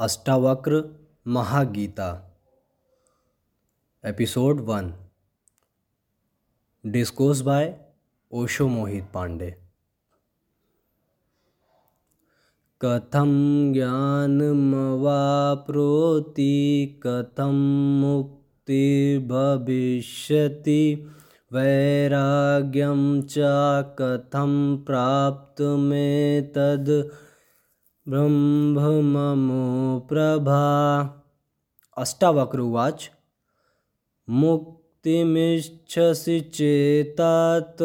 Ashtavakra Mahageeta, episode one discourse by Osho Mohit Pandey. कथं ज्ञानमवाप्नोति कथं मुक्तिर्भविष्यति वैराग्यं च कथं प्राप्तुमेतद् ब्रह्ममो प्रभा अष्टावक्र मुक्तिमिच्छसि चेतात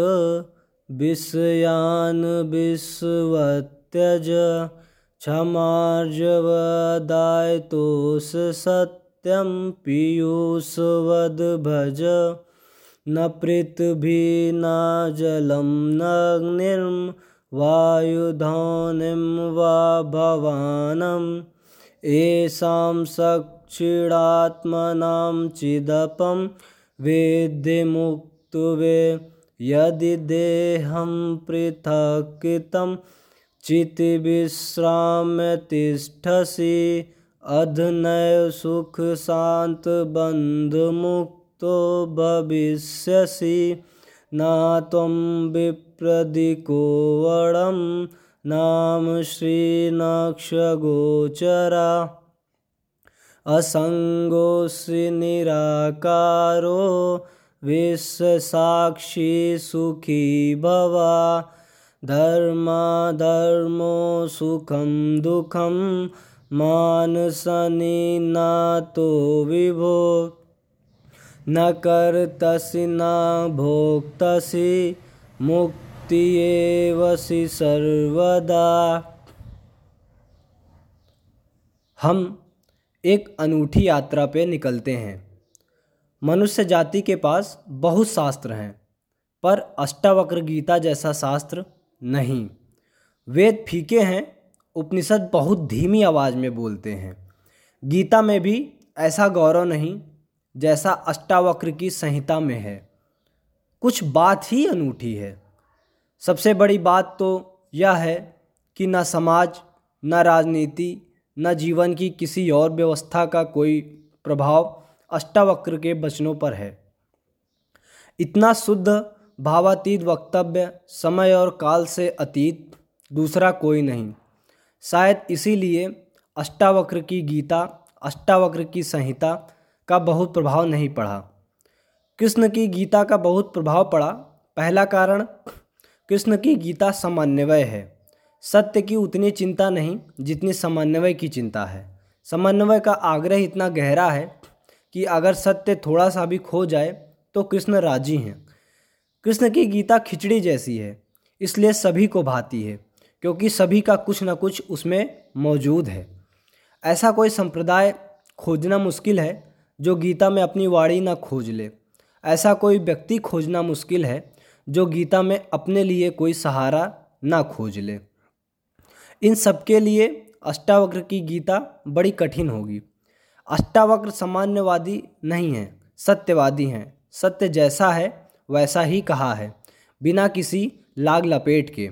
विषयान् विश्वत्यज। क्षमार्जवदायतोष सत्यं पीयूषवद् भज न पृथ्वी, न जलं नग्निर्म वायुधौनिं वा भवानम् येषां सक्षिणात्मनां चिदपं वेद्यमुक्तवे। यदि देहं पृथक्कृतं, चित्विश्राम्य तिष्ठसि, अधनैव सुखशान्तबन्धमुक्तो भविष्यसि। न त्वं विप्रदिको वरं नाम श्रीनक्षगोचरा। असङ्गोऽसि निराकारो विश्वसाक्षी सुखी भवा। धर्माधर्मो सुखं दुःखं मानसनि नातो विभो। न कर्तसि न भोक्तसि मुक्तिएवसि सर्वदा। हम एक अनूठी यात्रा पे निकलते हैं। मनुष्य जाति के पास बहुत शास्त्र हैं, पर अष्टावक्र गीता जैसा शास्त्र नहीं। वेद फीके हैं, उपनिषद बहुत धीमी आवाज़ में बोलते हैं। गीता में भी ऐसा गौरव नहीं जैसा अष्टावक्र की संहिता में है। कुछ बात ही अनूठी है। सबसे बड़ी बात तो यह है कि न समाज, न राजनीति, न जीवन की किसी और व्यवस्था का कोई प्रभाव अष्टावक्र के वचनों पर है। इतना शुद्ध, भावातीत वक्तव्य समय और काल से अतीत दूसरा कोई नहीं। शायद इसीलिए अष्टावक्र की गीता, अष्टावक्र की संहिता का बहुत प्रभाव नहीं पड़ा। कृष्ण की गीता का बहुत प्रभाव पड़ा। पहला कारण कृष्ण की गीता समन्वय है। सत्य की उतनी चिंता नहीं जितनी समन्वय की चिंता है। समन्वय का आग्रह इतना गहरा है कि अगर सत्य थोड़ा सा भी खो जाए तो कृष्ण राज़ी हैं। कृष्ण की गीता खिचड़ी जैसी है, इसलिए सभी को भाती है, क्योंकि सभी का कुछ न कुछ उसमें मौजूद है। ऐसा कोई संप्रदाय खोजना मुश्किल है जो गीता में अपनी वाणी ना खोज ले? ऐसा कोई व्यक्ति खोजना मुश्किल है जो गीता में अपने लिए कोई सहारा ना खोज ले। इन सबके लिए अष्टावक्र की गीता बड़ी कठिन होगी। अष्टावक्र सामान्यवादी नहीं हैं, सत्यवादी हैं। सत्य जैसा है, वैसा ही कहा है, बिना किसी लाग लपेट के।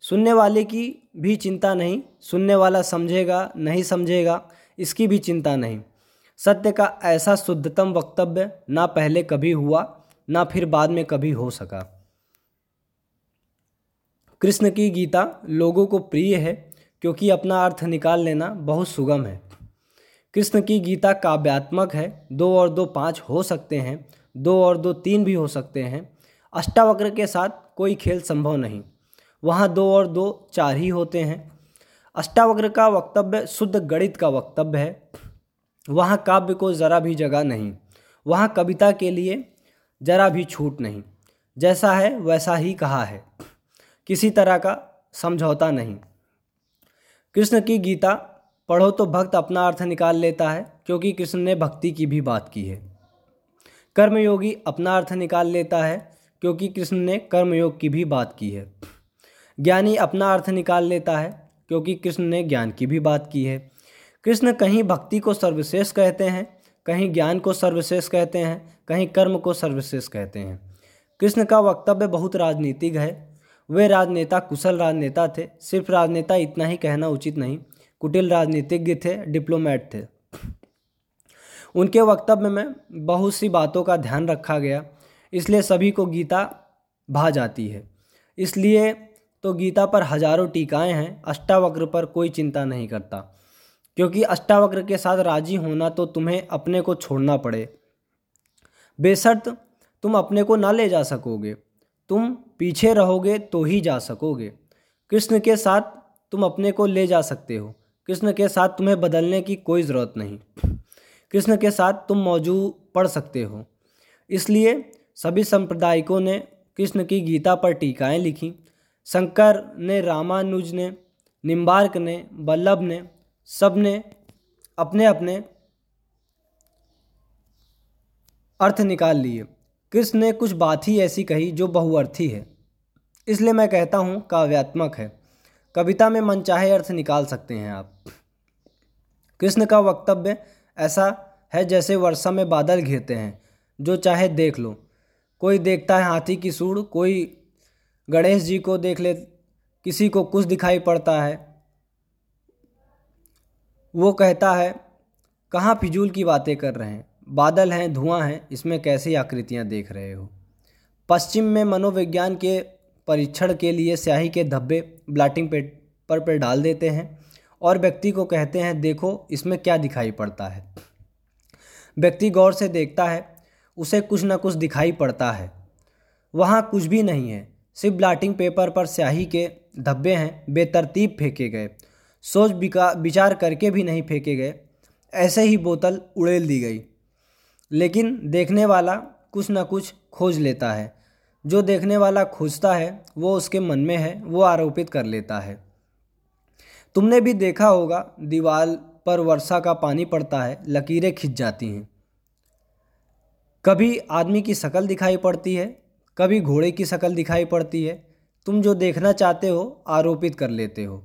सुनने वाले की भी चिंता नहीं, सुनने वाला समझेगा, नहीं समझेगा, इसकी भी चिंता नहीं। सत्य का ऐसा शुद्धतम वक्तव्य ना पहले कभी हुआ, ना फिर बाद में कभी हो सका। कृष्ण की गीता लोगों को प्रिय है, क्योंकि अपना अर्थ निकाल लेना बहुत सुगम है। कृष्ण की गीता काव्यात्मक है, दो और दो पाँच हो सकते हैं, दो और दो तीन भी हो सकते हैं। अष्टावक्र के साथ कोई खेल संभव नहीं, वहाँ दो और दो चार ही होते हैं। अष्टावक्र का वक्तव्य शुद्ध गणित का वक्तव्य है, वहाँ काव्य को ज़रा भी जगह नहीं, वहाँ कविता के लिए ज़रा भी छूट नहीं, जैसा है वैसा ही कहा है। किसी तरह का समझौता नहीं। कृष्ण की गीता, पढ़ो तो भक्त अपना अर्थ निकाल लेता है, क्योंकि कृष्ण ने भक्ति की भी बात की है। कर्मयोगी अपना अर्थ निकाल लेता है, क्योंकि कृष्ण ने कर्मयोग की भी बात की है। ज्ञानी अपना अर्थ निकाल लेता है, क्योंकि कृष्ण ने ज्ञान की भी बात की है। कृष्ण कहीं भक्ति को सर्वश्रेष्ठ कहते हैं, कहीं ज्ञान को सर्वश्रेष्ठ कहते हैं, कहीं कर्म को सर्वश्रेष्ठ कहते हैं। कृष्ण का वक्तव्य बहुत राजनीतिक है वे राजनेता, कुशल राजनेता थे। सिर्फ़ राजनेता इतना ही कहना उचित नहीं। कुटिल राजनीतिज्ञ थे, डिप्लोमेट थे। उनके वक्तव्य में बहुत सी बातों का ध्यान रखा गया। इसलिए सभी को गीता भा जाती है। इसलिए तो गीता पर हज़ारों टीकाएँ हैं, अष्टावक्र पर कोई चिंता नहीं करता। क्योंकि अष्टावक्र के साथ राज़ी होना तो तुम्हें अपने को छोड़ना पड़े। बेशर्त तुम अपने को ना ले जा सकोगे। तुम पीछे रहोगे तो ही जा सकोगे। कृष्ण के साथ तुम अपने को ले जा सकते हो। कृष्ण के साथ तुम्हें बदलने की कोई ज़रूरत नहीं। कृष्ण के साथ तुम मौजूद पढ़ सकते हो। इसलिए सभी संप्रदायिकों ने कृष्ण की गीता पर टीकाएँ लिखीं। शंकर ने, रामानुज ने निम्बार्क ने, बल्लभ ने, सबने अपने अपने अर्थ निकाल लिए। कृष्ण ने कुछ बात ही ऐसी कही जो बहुअर्थी है? इसलिए मैं कहता हूँ, काव्यात्मक है। कविता में मनचाहे अर्थ निकाल सकते हैं आप। कृष्ण का वक्तव्य ऐसा है जैसे वर्षा में बादल घिरते हैं, जो चाहे देख लो। कोई देखता है हाथी की सूढ़ कोई गणेश जी को देख ले, किसी को कुछ दिखाई पड़ता है। वो कहता है, कहाँ फिजूल की बातें कर रहे हैं? बादल हैं, धुआँ हैं, इसमें कैसी आकृतियाँ देख रहे हो? पश्चिम में मनोविज्ञान के परीक्षण के लिए स्याही के धब्बे ब्लाटिंग पेपर पर डाल देते हैं और व्यक्ति को कहते हैं, देखो, इसमें क्या दिखाई पड़ता है? व्यक्ति गौर से देखता है, उसे कुछ न कुछ दिखाई पड़ता है। वहाँ कुछ भी नहीं है। सिर्फ़ ब्लाटिंग पेपर पर स्याही के धब्बे हैं। बेतरतीब फेंके गए। सोच विचार करके भी नहीं फेंके गए। ऐसे ही बोतल उड़ेल दी गई। लेकिन देखने वाला कुछ ना कुछ खोज लेता है। जो देखने वाला खोजता है, वो उसके मन में है, वो आरोपित कर लेता है। तुमने भी देखा होगा दीवार पर वर्षा का पानी पड़ता है, लकीरें खिंच जाती हैं। कभी आदमी की शक्ल दिखाई पड़ती है, कभी घोड़े की शक्ल दिखाई पड़ती है। तुम जो देखना चाहते हो, आरोपित कर लेते हो।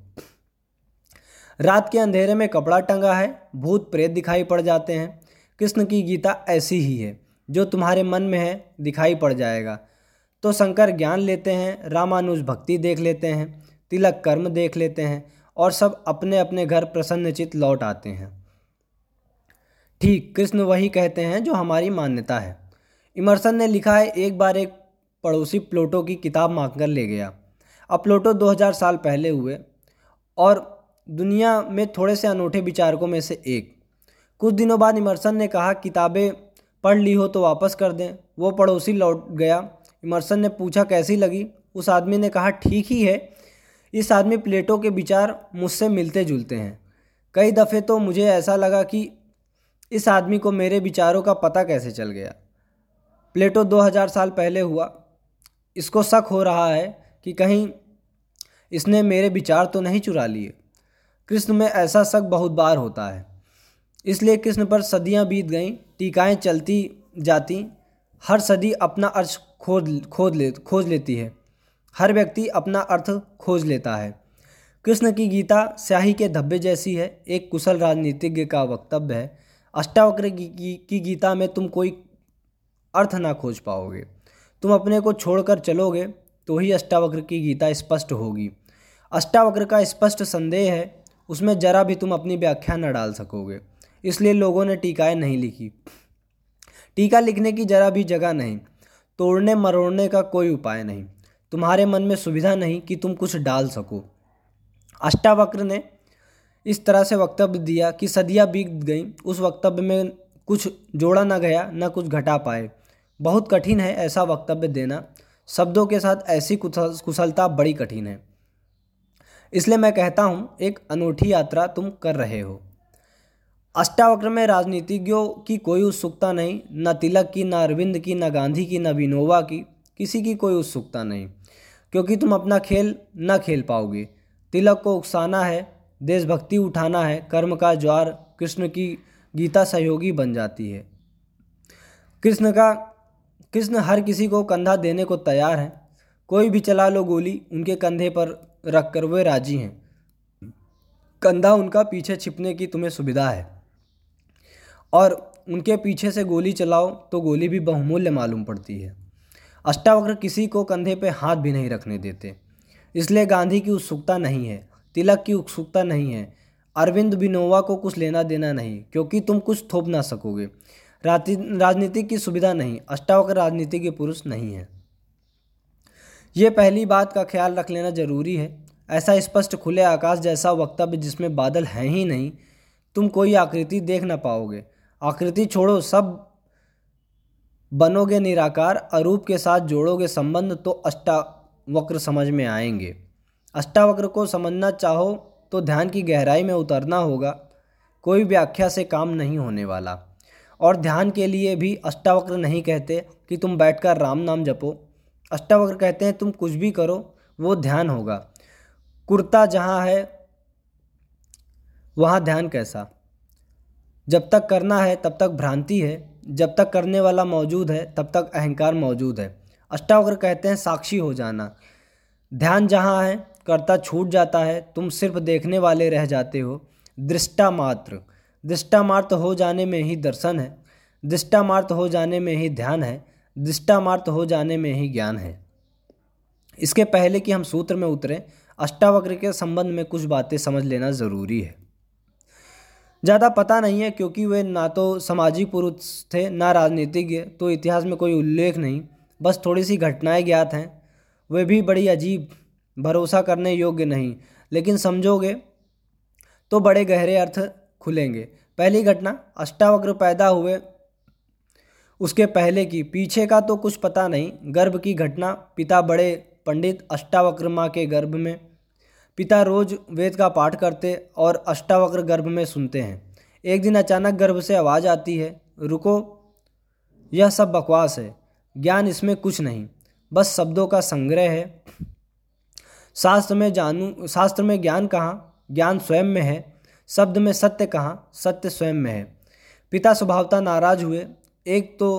रात के अंधेरे में कपड़ा टंगा है, भूत प्रेत दिखाई पड़ जाते हैं। कृष्ण की गीता ऐसी ही है, जो तुम्हारे मन में है, दिखाई पड़ जाएगा। तो शंकर ज्ञान लेते हैं, रामानुज भक्ति देख लेते हैं, तिलक कर्म देख लेते हैं और सब अपने अपने घर प्रसन्नचित लौट आते हैं। ठीक, कृष्ण वही कहते हैं जो हमारी मान्यता है। इमरसन ने लिखा है, एक बार एक पड़ोसी प्लोटो की किताब मांग कर ले गया। अब प्लोटो 2000 साल पहले हुए और दुनिया में थोड़े से अनूठे विचारकों में से एक। कुछ दिनों बाद इमरसन ने कहा, किताबें पढ़ ली हो तो वापस कर दें। वो पड़ोसी लौट गया। इमरसन ने पूछा, कैसी लगी? उस आदमी ने कहा, ठीक ही है। इस आदमी प्लेटो के विचार मुझसे मिलते जुलते हैं। कई दफ़े तो मुझे ऐसा लगा कि इस आदमी को मेरे विचारों का पता कैसे चल गया। प्लेटो 2000 साल पहले हुआ। इसको शक हो रहा है कि कहीं इसने मेरे विचार तो नहीं चुरा लिए। कृष्ण में ऐसा शक बहुत बार होता है। इसलिए कृष्ण पर सदियाँ बीत गईं टीकाएँ चलती जाती हर सदी अपना अर्थ खोज खोज ले खोज लेती है। हर व्यक्ति अपना अर्थ खोज लेता है। कृष्ण की गीता स्याही के धब्बे जैसी है एक कुशल राजनीतिज्ञ का वक्तव्य है। अष्टावक्र की, की गीता में तुम कोई अर्थ ना खोज पाओगे। तुम अपने को छोड़कर चलोगे तो ही अष्टावक्र की गीता स्पष्ट होगी। अष्टावक्र का स्पष्ट संदेह है उसमें जरा भी तुम अपनी व्याख्या न डाल सकोगे। इसलिए लोगों ने टीकाएँ नहीं लिखी। टीका लिखने की जरा भी जगह नहीं। तोड़ने मरोड़ने का कोई उपाय नहीं। तुम्हारे मन में सुविधा नहीं कि तुम कुछ डाल सको। अष्टावक्र ने इस तरह से वक्तव्य दिया कि सदियाँ बीत गईं। उस वक्तव्य में कुछ जोड़ा ना गया, ना कुछ घटा पाए। बहुत कठिन है ऐसा वक्तव्य देना। शब्दों के साथ ऐसी कुशलता बड़ी कठिन है। इसलिए मैं कहता हूँ, एक अनूठी यात्रा तुम कर रहे हो। अष्टावक्र में राजनीतिज्ञों की कोई उत्सुकता नहीं, न तिलक की, न अरविंद की, न गांधी की, न विनोवा की, किसी की कोई उत्सुकता नहीं। क्योंकि तुम अपना खेल न खेल पाओगे। तिलक को उकसाना है, देशभक्ति उठाना है, कर्म का ज्वार कृष्ण की गीता सहयोगी बन जाती है। कृष्ण का, कृष्ण हर किसी को कंधा देने को तैयार है। कोई भी चला लो गोली, उनके कंधे पर रख कर वे राज़ी हैं। कंधा उनका पीछे छिपने की तुम्हें सुविधा है। और उनके पीछे से गोली चलाओ तो गोली भी बहुमूल्य मालूम पड़ती है। अष्टावक्र किसी को कंधे पे हाथ भी नहीं रखने देते। इसलिए गांधी की उत्सुकता नहीं है, तिलक की उत्सुकता नहीं है, अरविंद बिनोवा को कुछ लेना देना नहीं, क्योंकि तुम कुछ थोप ना सकोगे। राजनीति की सुविधा नहीं, अष्टावक्र राजनीति के पुरुष नहीं है। ये पहली बात का ख्याल रख लेना ज़रूरी है। ऐसा स्पष्ट खुले आकाश जैसा वक्तव्य जिसमें बादल हैं ही नहीं, तुम कोई आकृति देख ना पाओगे। आकृति छोड़ो, सब बनोगे निराकार, अरूप के साथ जोड़ोगे संबंध तो अष्टावक्र समझ में आएँगे। अष्टावक्र को समझना चाहो तो ध्यान की गहराई में उतरना होगा, कोई व्याख्या से काम नहीं होने वाला। और ध्यान के लिए भी अष्टावक्र नहीं कहते कि तुम बैठकर राम नाम जपो। अष्टावक्र कहते हैं, तुम कुछ भी करो, वो ध्यान होगा। कुर्ता जहाँ है, वहाँ ध्यान कैसा? जब तक करना है, तब तक भ्रांति है। जब तक करने वाला मौजूद है, तब तक अहंकार मौजूद है। अष्टावक्र कहते हैं, साक्षी हो जाना। ध्यान जहाँ है, करता छूट जाता है, तुम सिर्फ़ देखने वाले रह जाते हो। दृष्टा मात्र। दृष्टा मात्र हो जाने में ही दर्शन है। दृष्टा मात्र हो जाने में ही ध्यान है। दृष्टा मात्र हो जाने में ही ज्ञान है। इसके पहले कि हम सूत्र में उतरें, अष्टावक्र के संबंध में कुछ बातें समझ लेना ज़रूरी है। ज़्यादा पता नहीं है क्योंकि वे ना तो सामाजिक पुरुष थे, ना राजनीतिज्ञ तो इतिहास में कोई उल्लेख नहीं। बस थोड़ी सी घटनाएँ ज्ञात हैं। वे भी बड़ी अजीब, भरोसा करने योग्य नहीं। लेकिन समझोगे तो बड़े गहरे अर्थ खुलेंगे। पहली घटना, अष्टावक्र पैदा हुए उसके पहले की। पीछे का तो कुछ पता नहीं। गर्भ की घटना, पिता बड़े पंडित अष्टावक्र माँ के गर्भ में पिता रोज वेद का पाठ करते और अष्टावक्र गर्भ में सुनते हैं। एक दिन अचानक गर्भ से आवाज़ आती है, रुको, यह सब बकवास है, ज्ञान इसमें कुछ नहीं, बस शब्दों का संग्रह है। शास्त्र में जानू, शास्त्र में ज्ञान कहाँ? ज्ञान स्वयं में है, शब्द में सत्य कहाँ? सत्य स्वयं में है। पिता स्वभावता नाराज़ हुए। एक तो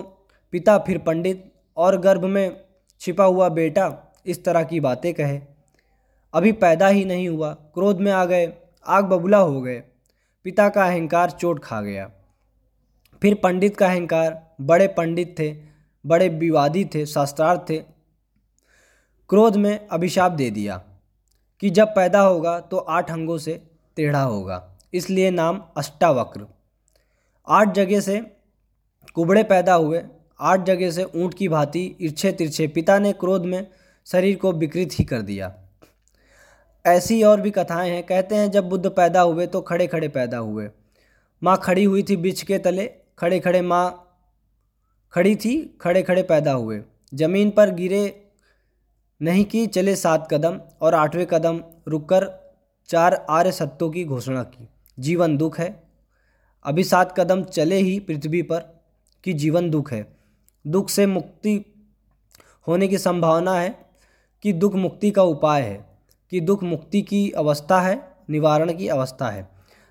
पिता फिर पंडित और गर्भ में छिपा हुआ बेटा इस तरह की बातें कहे। अभी पैदा ही नहीं हुआ, क्रोध में आ गए, आग बबूला हो गए। पिता का अहंकार चोट खा गया। फिर पंडित का अहंकार, बड़े पंडित थे, बड़े विवादी थे, शास्त्रार्थ थे। क्रोध में अभिशाप दे दिया कि जब पैदा होगा तो आठ अंगों से टेढ़ा होगा, इसलिए नाम अष्टावक्र। आठ जगह से कुबड़े पैदा हुए, आठ जगह से ऊँट की भांति इर्छे तिरछे। पिता ने क्रोध में शरीर को विकृत ही कर दिया। ऐसी और भी कथाएँ हैं। कहते हैं, जब बुद्ध पैदा हुए तो खड़े खड़े पैदा हुए। माँ खड़ी हुई थी बिछ के तले खड़े खड़े माँ खड़ी थी खड़े खड़े पैदा हुए। ज़मीन पर गिरे नहीं कि चले सात कदम और आठवें कदम रुककर चार आर्य सत्यों की घोषणा की। जीवन दुख है। अभी सात कदम चले ही पृथ्वी पर कि जीवन दुख है। दुख से मुक्ति होने की संभावना है कि दुख मुक्ति का उपाय है। कि दुख मुक्ति की अवस्था है, निवारण की अवस्था है।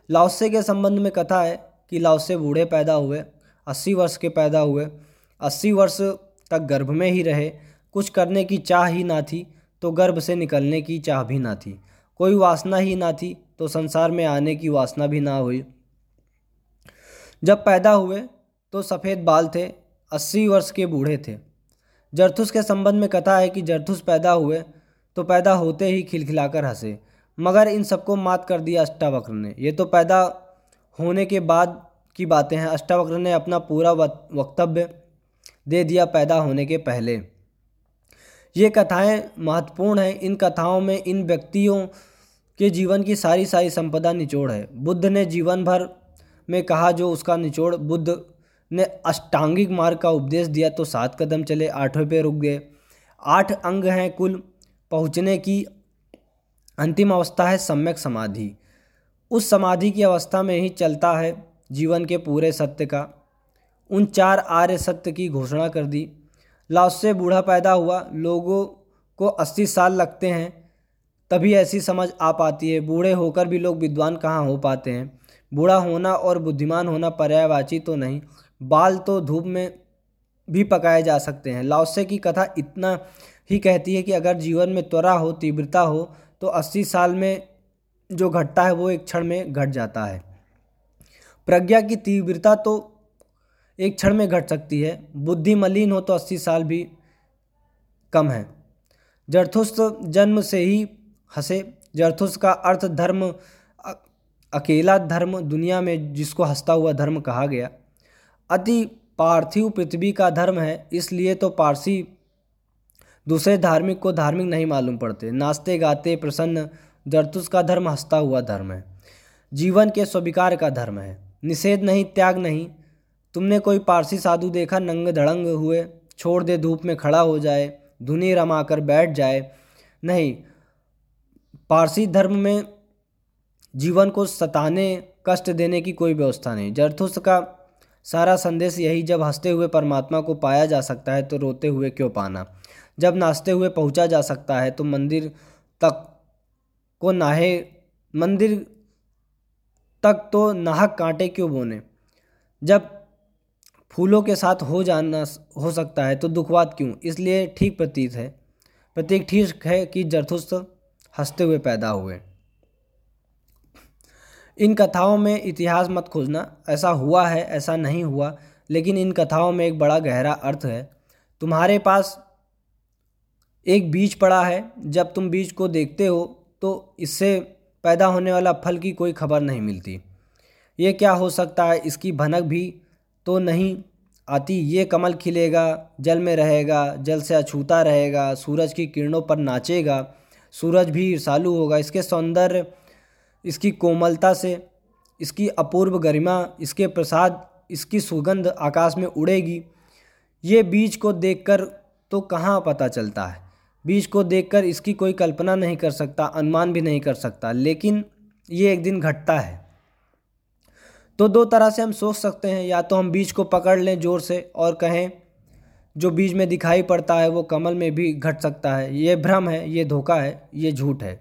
लाओसे के संबंध में कथा है कि लाओसे बूढ़े पैदा हुए, अस्सी वर्ष के पैदा हुए। अस्सी वर्ष तक गर्भ में ही रहे, कुछ करने की चाह ही ना थी तो गर्भ से निकलने की चाह भी ना थी। कोई वासना ही ना थी तो संसार में आने की वासना भी ना हुई। जब पैदा हुए तो सफ़ेद बाल थे, अस्सी वर्ष के बूढ़े थे। जरथुस के संबंध में कथा है कि जरथुस पैदा हुए तो पैदा होते ही खिलखिलाकर हंसे। मगर इन सबको मात कर दिया अष्टावक्र ने। ये तो पैदा होने के बाद की बातें हैं। अष्टावक्र ने अपना पूरा वक्तव्य दे दिया पैदा होने के पहले। ये कथाएँ महत्वपूर्ण हैं। इन कथाओं में इन व्यक्तियों के जीवन की सारी सारी संपदा निचोड़ है। बुद्ध ने जीवन भर में कहा जो उसका निचोड़, बुद्ध ने अष्टांगिक मार्ग का उपदेश दिया तो सात कदम चले, आठवें पे रुक गए। आठ अंग हैं कुल। पहुँचने की अंतिम अवस्था है सम्यक समाधि। उस समाधि की अवस्था में ही चलता है जीवन के पूरे सत्य का। उन चार आर्य सत्य की घोषणा कर दी। लाओस से बूढ़ा पैदा हुआ, लोगों को अस्सी साल लगते हैं, तभी ऐसी समझ आ पाती है। बूढ़े होकर भी लोग विद्वान कहाँ हो पाते हैं? बूढ़ा होना और बुद्धिमान होना पर्यायवाची तो नहीं, बाल तो धूप में भी पकाए जा सकते हैं। लाओसे की कथा इतना ही कहती है कि अगर जीवन में त्वरा हो, तीव्रता हो तो अस्सी साल में जो घटता है, वो एक क्षण में घट जाता है। प्रज्ञा की तीव्रता तो एक क्षण में घट सकती है, बुद्धि मलिन हो तो अस्सी साल भी कम है। जरथुस्त जन्म से ही हंसे जरथुस का अर्थ धर्म अकेला धर्म दुनिया में जिसको हंसता हुआ धर्म कहा गया। अति पार्थिव पृथ्वी का धर्म है, इसलिए तो पारसी दूसरे धार्मिक को धार्मिक नहीं मालूम पड़ते। नाचते, गाते, प्रसन्न, जरतुस का धर्म हंसता हुआ धर्म है। जीवन के स्वीकार का धर्म है। निषेध नहीं, त्याग नहीं। तुमने कोई पारसी साधु देखा, नंग धड़ंग हुए, छोड़ दे, धूप में खड़ा हो जाए, धुनी रमाकर बैठ जाए? नहीं। पारसी धर्म में जीवन को सताने, कष्ट देने की कोई व्यवस्था नहीं। जरथुस का सारा संदेश यही, जब हँसते हुए परमात्मा को पाया जा सकता है तो रोते हुए क्यों पाना? जब नाचते हुए पहुँचा जा सकता है तो मंदिर तक को नाहे, मंदिर तक तो नाहक कांटे क्यों बोने? जब फूलों के साथ हो जाना हो सकता है तो दुखवाद क्यों? इसलिए ठीक प्रतीत है। प्रतीक ठीक है कि जरथुस्त हँसते हुए पैदा हुए। इन कथाओं में इतिहास मत खोजना। ऐसा हुआ है, ऐसा नहीं हुआ, लेकिन इन कथाओं में एक बड़ा गहरा अर्थ है। तुम्हारे पास एक बीज पड़ा है, जब तुम बीज को देखते हो तो इससे पैदा होने वाला फल की कोई खबर नहीं मिलती। ये क्या हो सकता है? इसकी भनक भी तो नहीं आती। ये कमल खिलेगा, जल में रहेगा, जल से अछूता रहेगा, सूरज की किरणों पर नाचेगा, सूरज भी ईर्षालु होगा। इसके सौंदर्य, इसकी कोमलता से, इसकी अपूर्व गरिमा, इसके प्रसाद, इसकी सुगंध आकाश में उड़ेगी। ये बीज को देखकर तो कहाँ पता चलता है? बीज को देखकर इसकी कोई कल्पना नहीं कर सकता, अनुमान भी नहीं कर सकता, लेकिन ये एक दिन घटता है। तो दो तरह से हम सोच सकते हैं, या तो हम बीज को पकड़ लें ज़ोर से और कहें, जो बीज में दिखाई पड़ता है वो कमल में भी घट सकता है। ये भ्रम है, ये धोखा है, ये झूठ है।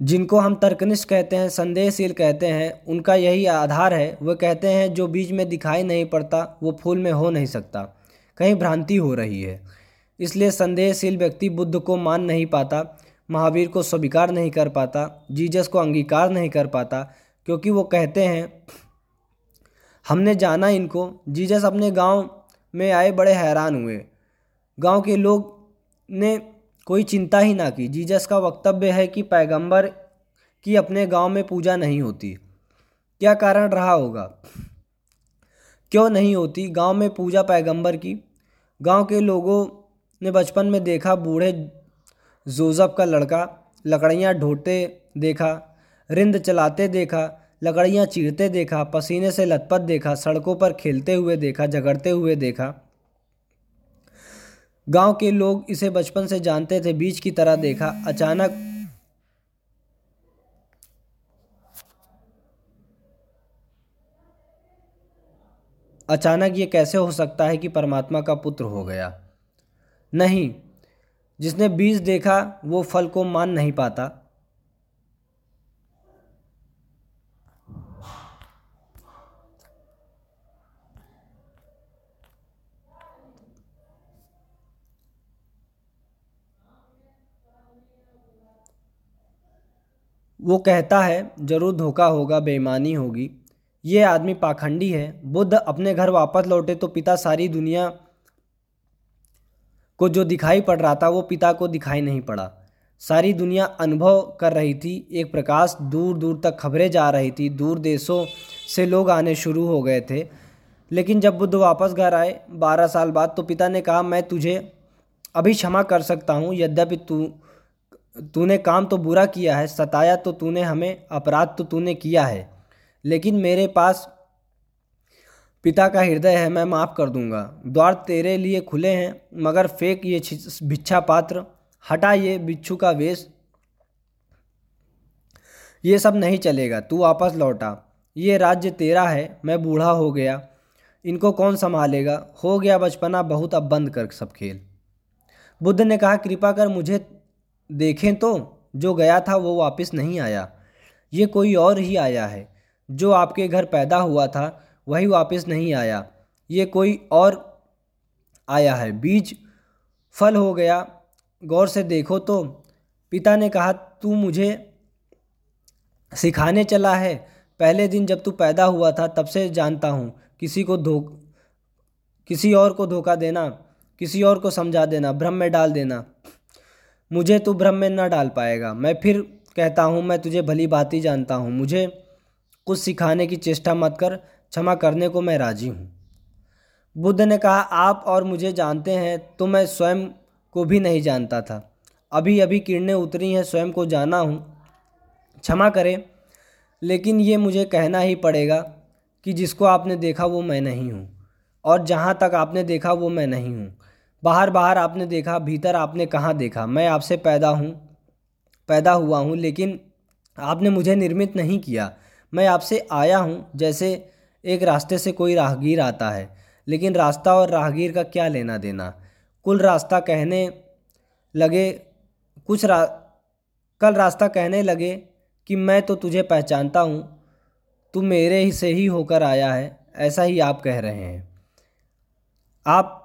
जिनको हम तर्कनिष्ठ कहते हैं, संदेहशील कहते हैं, उनका यही आधार है। वो कहते हैं, जो बीज में दिखाई नहीं पड़ता, वो फूल में हो नहीं सकता। कहीं भ्रांति हो रही है। इसलिए संदेहशील व्यक्ति बुद्ध को मान नहीं पाता, महावीर को स्वीकार नहीं कर पाता, जीजस को अंगीकार नहीं कर पाता, क्योंकि वो कहते हैं, हमने जाना इनको। जीजस अपने गाँव में आए बड़े हैरान हुए। गाँव के लोग ने कोई चिंता ही ना की। जीजस का वक्तव्य है कि पैगंबर की अपने गाँव में पूजा नहीं होती। क्या कारण रहा होगा? क्यों नहीं होती गाँव में पूजा पैगंबर की? गाँव के लोगों ने बचपन में देखा बूढ़े जोजब का लड़का, लकड़ियाँ ढोते देखा, रिंद चलाते देखा, लकड़ियाँ चीरते देखा, पसीने से लथपथ देखा, सड़कों पर खेलते हुए देखा, झगड़ते हुए देखा। गाँव के लोग इसे बचपन से जानते थे बीज की तरह देखा। अचानक अचानक ये कैसे हो सकता है कि परमात्मा का पुत्र हो गया? नहीं। जिसने बीज देखा, वो फल को मान नहीं पाता। वो कहता है, ज़रूर धोखा होगा, बेईमानी होगी। ये आदमी पाखंडी है। बुद्ध अपने घर वापस लौटे तो पिता सारी दुनिया को जो दिखाई पड़ रहा था, वो पिता को दिखाई नहीं पड़ा। सारी दुनिया अनुभव कर रही थी। एक प्रकाश दूर दूर तक खबरें जा रही थी। दूर देशों से लोग आने शुरू हो गए थे। लेकिन जब बुद्ध वापस घर आए, बारह साल बाद तो पिता ने कहा, मैं तुझे अभी क्षमा कर सकता हूँ। यद्यपि तू, तूने काम तो बुरा किया है, सताया तो तूने हमें, अपराध तो तूने किया है। लेकिन मेरे पास पिता का हृदय है, मैं माफ़ कर दूँगा। द्वार तेरे लिए खुले हैं, मगर फेंक ये भिच्छा पात्र। हटा ये बिच्छू का वेश। ये सब नहीं चलेगा, तू वापस लौटा। ये राज्य तेरा है, मैं बूढ़ा हो गया। इनको कौन संभालेगा? हो गया बचपना, बहुत अब बंद कर सब खेल। बुद्ध ने कहा, कृपा कर मुझे देखें तो जो गया था वो वापस नहीं आया। ये कोई और ही आया है, जो आपके घर पैदा हुआ था। वही वापस नहीं आया। ये कोई और आया है। बीज फल हो गया। गौर से देखो तो पिता ने कहा, तू मुझे सिखाने चला है। पहले दिन जब तू पैदा हुआ था, तब से जानता हूँ। किसी को धो किसी और को धोखा देना, किसी और को समझा देना, भ्रम में डाल देना। मुझे तो भ्रम में ना डाल पाएगा। मैं फिर कहता हूँ, मैं तुझे भली बात ही जानता हूँ। मुझे कुछ सिखाने की चेष्टा मत कर। क्षमा करने को मैं राज़ी हूँ। बुद्ध ने कहा, आप और मुझे जानते हैं तो मैं स्वयं को भी नहीं जानता था। अभी अभी किरणें उतरी हैं, स्वयं को जाना हूँ। क्षमा करें, लेकिन ये मुझे कहना ही पड़ेगा कि जिसको आपने देखा वो मैं नहीं हूँ, और जहाँ तक आपने देखा वो मैं नहीं हूँ। बाहर बाहर आपने देखा, भीतर आपने कहाँ देखा? मैं आपसे पैदा हूँ, पैदा हुआ हूँ, लेकिन आपने मुझे निर्मित नहीं किया। मैं आपसे आया हूँ, जैसे एक रास्ते से कोई राहगीर आता है, लेकिन रास्ता और राहगीर का क्या लेना देना? कुल रास्ता कहने लगे, कुछ रा, कल रास्ता कहने लगे कि मैं तो तुझे पहचानता हूँ, तू मेरे ही से ही होकर आया है, ऐसा ही आप कह रहे हैं। आप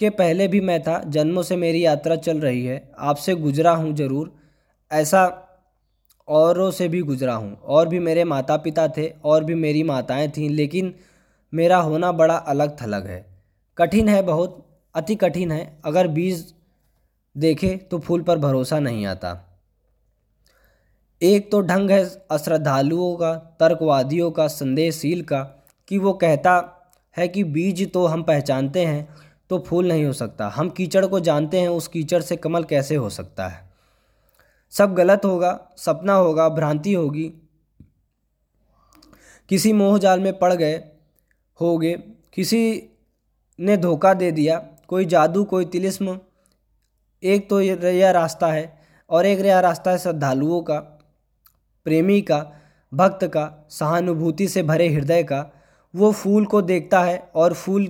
के पहले भी मैं था, जन्मों से मेरी यात्रा चल रही है, आपसे गुजरा हूँ ज़रूर, ऐसा औरों से भी गुजरा हूँ। और भी मेरे माता पिता थे, और भी मेरी माताएँ थीं, लेकिन मेरा होना बड़ा अलग थलग है। कठिन है बहुत, अति कठिन है। अगर बीज देखे तो फूल पर भरोसा नहीं आता। एक तो ढंग है अश्रद्धालुओं का, तर्कवादियों का, संदेहशील का, कि वो कहता है कि बीज तो हम पहचानते हैं तो फूल नहीं हो सकता। हम कीचड़ को जानते हैं, उस कीचड़ से कमल कैसे हो सकता है? सब गलत होगा, सपना होगा, भ्रांति होगी। किसी मोह जाल में पड़ गए होगे, किसी ने धोखा दे दिया, कोई जादू, कोई तिलिस्म, एक तो यह रास्ता है और एक यह रास्ता है श्रद्धालुओं का, प्रेमी का, भक्त का, सहानुभूति से भरे हृदय का। वो फूल को देखता है और फूल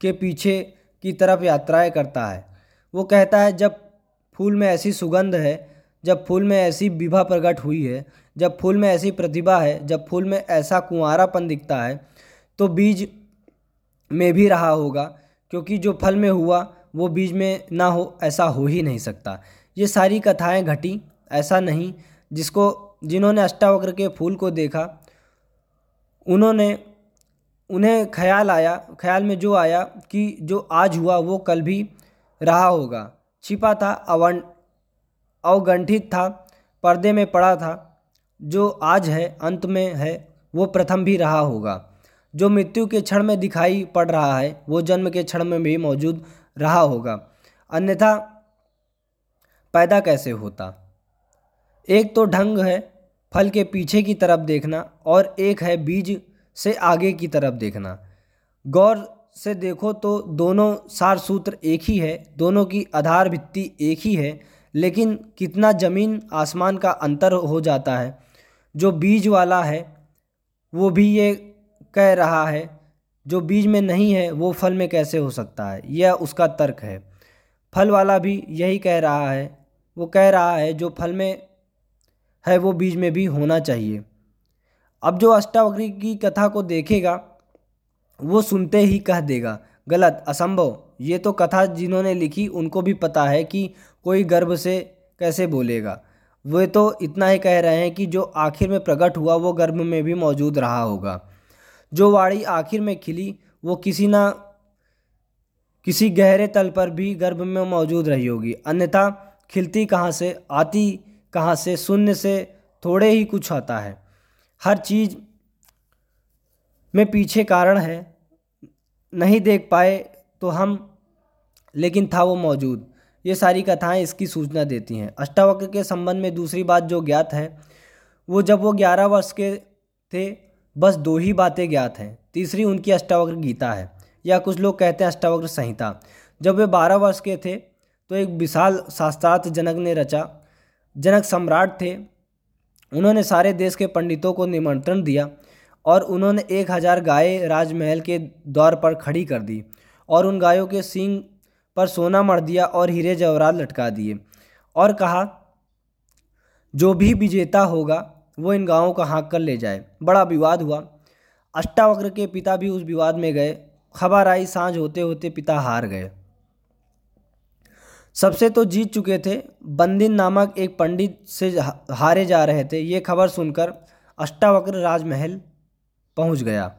के पीछे की तरफ़ यात्राएँ करता है। वो कहता है, जब फूल में ऐसी सुगंध है जब फूल में ऐसी विभा प्रकट हुई है, जब फूल में ऐसी प्रतिभा है, जब फूल में ऐसा कुंवारापन दिखता है तो बीज में भी रहा होगा, क्योंकि जो फल में हुआ, वो बीज में ना हो, ऐसा हो ही नहीं सकता। ये सारी कथाएँ घटी, ऐसा नहीं। जिसको, जिन्होंने अष्टावक्र के फूल को देखा, उन्होंने, उन्हें ख्याल आया, ख्याल में जो आया कि जो आज हुआ, वो कल भी रहा होगा। छिपा था अवन अवगंठित था, पर्दे में पड़ा था। जो आज है, अंत में है, वो प्रथम भी रहा होगा। जो मृत्यु के क्षण में दिखाई पड़ रहा है, वो जन्म के क्षण में भी मौजूद रहा होगा। अन्यथा पैदा कैसे होता? एक तो ढंग है, फल के पीछे की तरफ़ देखना और एक है बीज से आगे की तरफ़ देखना। गौर से देखो तो दोनों सार सूत्र एक ही है, दोनों की आधार भित्ति एक ही है लेकिन कितना ज़मीन आसमान का अंतर हो जाता है। जो बीज वाला है, वो भी ये कह रहा है, जो बीज में नहीं है, वो फल में कैसे हो सकता है? यह उसका तर्क है। फल वाला भी यही कह रहा है, वो कह रहा है, जो फल में है, वो बीज में भी होना चाहिए। अब जो अष्टावक्री की कथा को देखेगा, वो सुनते ही कह देगा, गलत, असंभव। ये तो कथा जिन्होंने लिखी, उनको भी पता है कि कोई गर्भ से कैसे बोलेगा? वे तो इतना ही कह रहे हैं कि जो आखिर में प्रकट हुआ वो गर्भ में भी मौजूद रहा होगा। जो वाणी आखिर में खिली, वो किसी ना, किसी गहरे तल पर भी गर्भ में मौजूद रही होगी। अन्यथा खिलती कहाँ से, आती कहाँ से, शून्य से थोड़े ही कुछ आता है। हर चीज़ में पीछे कारण है। नहीं देख पाए तो हम, लेकिन था वो मौजूद। ये सारी कथाएँ इसकी सूचना देती हैं। अष्टावक्र के संबंध में दूसरी बात जो ज्ञात है, वो जब वो ग्यारह वर्ष के थे, बस दो ही बातें ज्ञात हैं। तीसरी उनकी अष्टावक्र गीता है, या कुछ लोग कहते हैं अष्टावक्र संहिता। जब वे बारह वर्ष के थे तो एक विशाल शास्त्रार्थ जनक ने रचा। जनक सम्राट थे। उन्होंने सारे देश के पंडितों को निमंत्रण दिया और उन्होंने एक हज़ार गायें राजमहल के द्वार पर खड़ी कर दी और उन गायों के सींग पर सोना मर दिया और हीरे जवाहरात लटका दिए। और कहा, जो भी विजेता होगा, वो इन गाँवों का हाँक कर ले जाए। बड़ा विवाद हुआ। अष्टावक्र के पिता भी उस विवाद में गए। खबर आई, साँझ होते होते पिता हार गए। सबसे तो जीत चुके थे, बंदिन नामक एक पंडित से हारे जा रहे थे। ये खबर सुनकर अष्टावक्र राजमहल पहुँच गया।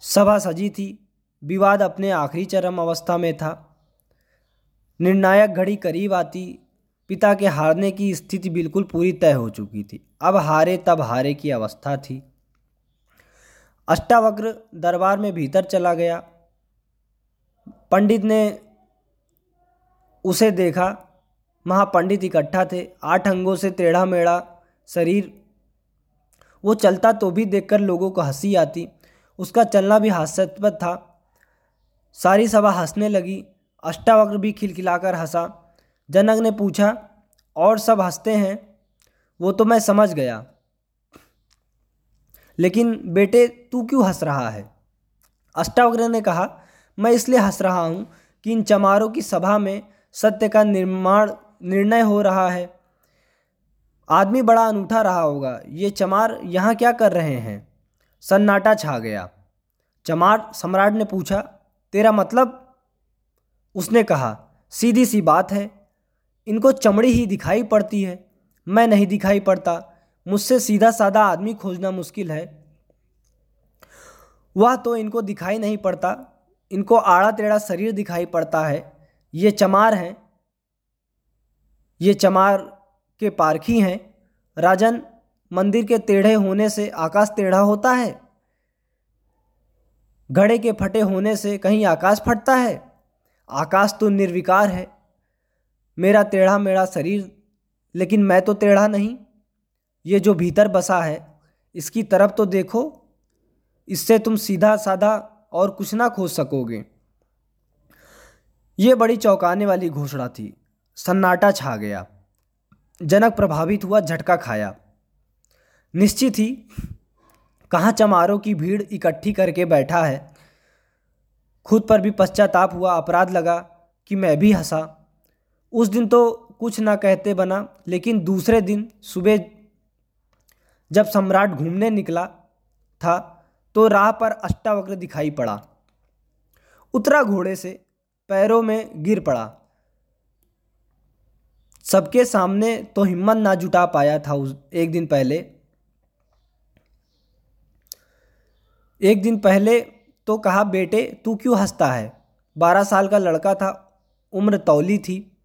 सभा सजी थी। विवाद अपने आखिरी चरम अवस्था में था। निर्णायक घड़ी करीब आती, पिता के हारने की स्थिति बिल्कुल पूरी तय हो चुकी थी। अब हारे तब हारे की अवस्था थी। अष्टावक्र दरबार में भीतर चला गया। पंडित ने उसे देखा। महापंडित इकट्ठा थे। आठ अंगों से टेढ़ा मेढ़ा शरीर। वो चलता तो भी देखकर लोगों को हँसी आती। उसका चलना भी हास्यास्पद था। सारी सभा हंसने लगी। अष्टावक्र भी खिलखिलाकर हंसा। जनक ने पूछा, और सब हँसते हैं? वो तो मैं समझ गया। लेकिन बेटे, तू क्यों हंस रहा है? अष्टावक्र ने कहा, मैं इसलिए हंस रहा हूँ कि इन चमारों की सभा में सत्य का निर्माण, निर्णय हो रहा है। आदमी बड़ा अनूठा रहा होगा। ये चमार यहाँ क्या कर रहे हैं? सन्नाटा छा गया। चमार सम्राट ने पूछा तेरा मतलब? उसने कहा, सीधी सी बात है, इनको चमड़ी ही दिखाई पड़ती है। मैं नहीं दिखाई पड़ता। मुझसे सीधा साधा आदमी खोजना मुश्किल है। वह तो इनको दिखाई नहीं पड़ता। इनको आड़ा टेढ़ा शरीर दिखाई पड़ता है। ये चमार हैं। ये चमार के पारखी हैं। राजन, मंदिर के टेढ़े होने से आकाश टेढ़ा होता है? घड़े के फटे होने से कहीं आकाश फटता है? आकाश तो निर्विकार है। मेरा टेढ़ा मेढ़ा शरीर, लेकिन मैं तो टेढ़ा नहीं। ये जो भीतर बसा है, इसकी तरफ़ तो देखो। इससे तुम सीधा साधा और कुछ ना खोज सकोगे। ये बड़ी चौंकाने वाली घोषणा थी। सन्नाटा छा गया। जनक प्रभावित हुआ, झटका खाया। निश्चित ही कहाँ चमारों की भीड़ इकट्ठी करके बैठा है? खुद पर भी पश्चाताप हुआ, अपराध लगा कि मैं भी हंसा। उस दिन तो कुछ ना कहते बना, लेकिन दूसरे दिन सुबह जब सम्राट घूमने निकला था तो राह पर अष्टावक्र दिखाई पड़ा। उतरा घोड़े से, पैरों में गिर पड़ा। सबके सामने तो हिम्मत ना जुटा पाया था उस एक दिन पहले। एक दिन पहले तो कहा, बेटे, तू क्यों हंसता है? बारह साल का लड़का था, उम्र तौली थी।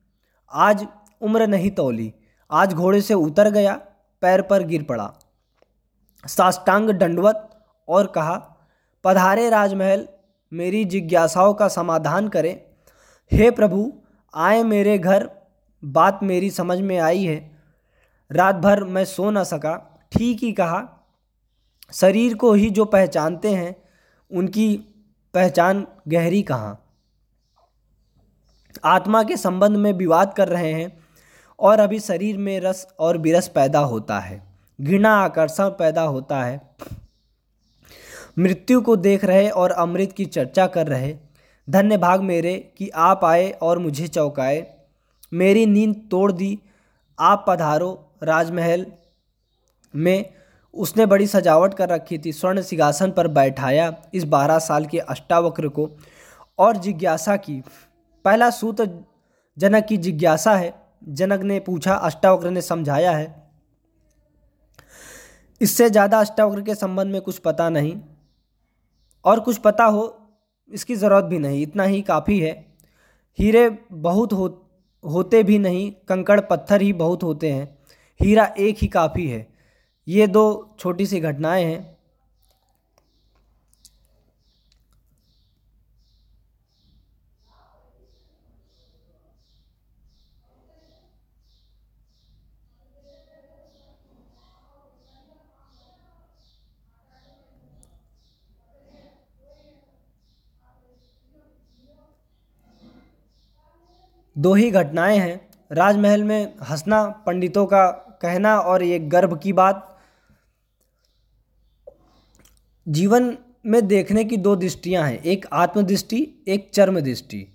आज उम्र नहीं तौली। आज घोड़े से उतर गया, पैर पर गिर पड़ा। साष्टांग दंडवत और कहा, पधारे राजमहल, मेरी जिज्ञासाओं का समाधान करें। हे प्रभु, आए मेरे घर। बात मेरी समझ में आई है। रात भर मैं सो न सका। ठीक ही कहा शरीर को ही जो पहचानते हैं, उनकी पहचान गहरी कहाँ? आत्मा के संबंध में विवाद कर रहे हैं और अभी शरीर में रस और विरस पैदा होता है। घृणा, आकर्षण पैदा होता है। मृत्यु को देख रहे और अमृत की चर्चा कर रहे। धन्य भाग मेरे कि आप आए और मुझे चौंकाए। मेरी नींद तोड़ दी। आप पधारो राजमहल में उसने बड़ी सजावट कर रखी थी, स्वर्ण सिंहासन पर बैठाया इस बारह साल के अष्टावक्र को और जिज्ञासा की। पहला सूत्र जनक की जिज्ञासा है। जनक ने पूछा, अष्टावक्र ने समझाया है? इससे ज़्यादा अष्टावक्र के संबंध में कुछ पता नहीं। और कुछ पता हो, इसकी ज़रूरत भी नहीं। इतना ही काफ़ी है। हीरे बहुत हो, होते भी नहीं, कंकड़ पत्थर ही बहुत होते हैं। हीरा एक ही काफ़ी है। ये दो छोटी सी घटनाएँ हैं। दो ही घटनाएँ हैं। राजमहल में हंसना, पंडितों का कहना और ये गर्भ की बात। जीवन में देखने की दो दृष्टियाँ हैं, एक आत्मदृष्टि, एक चर्म दृष्टि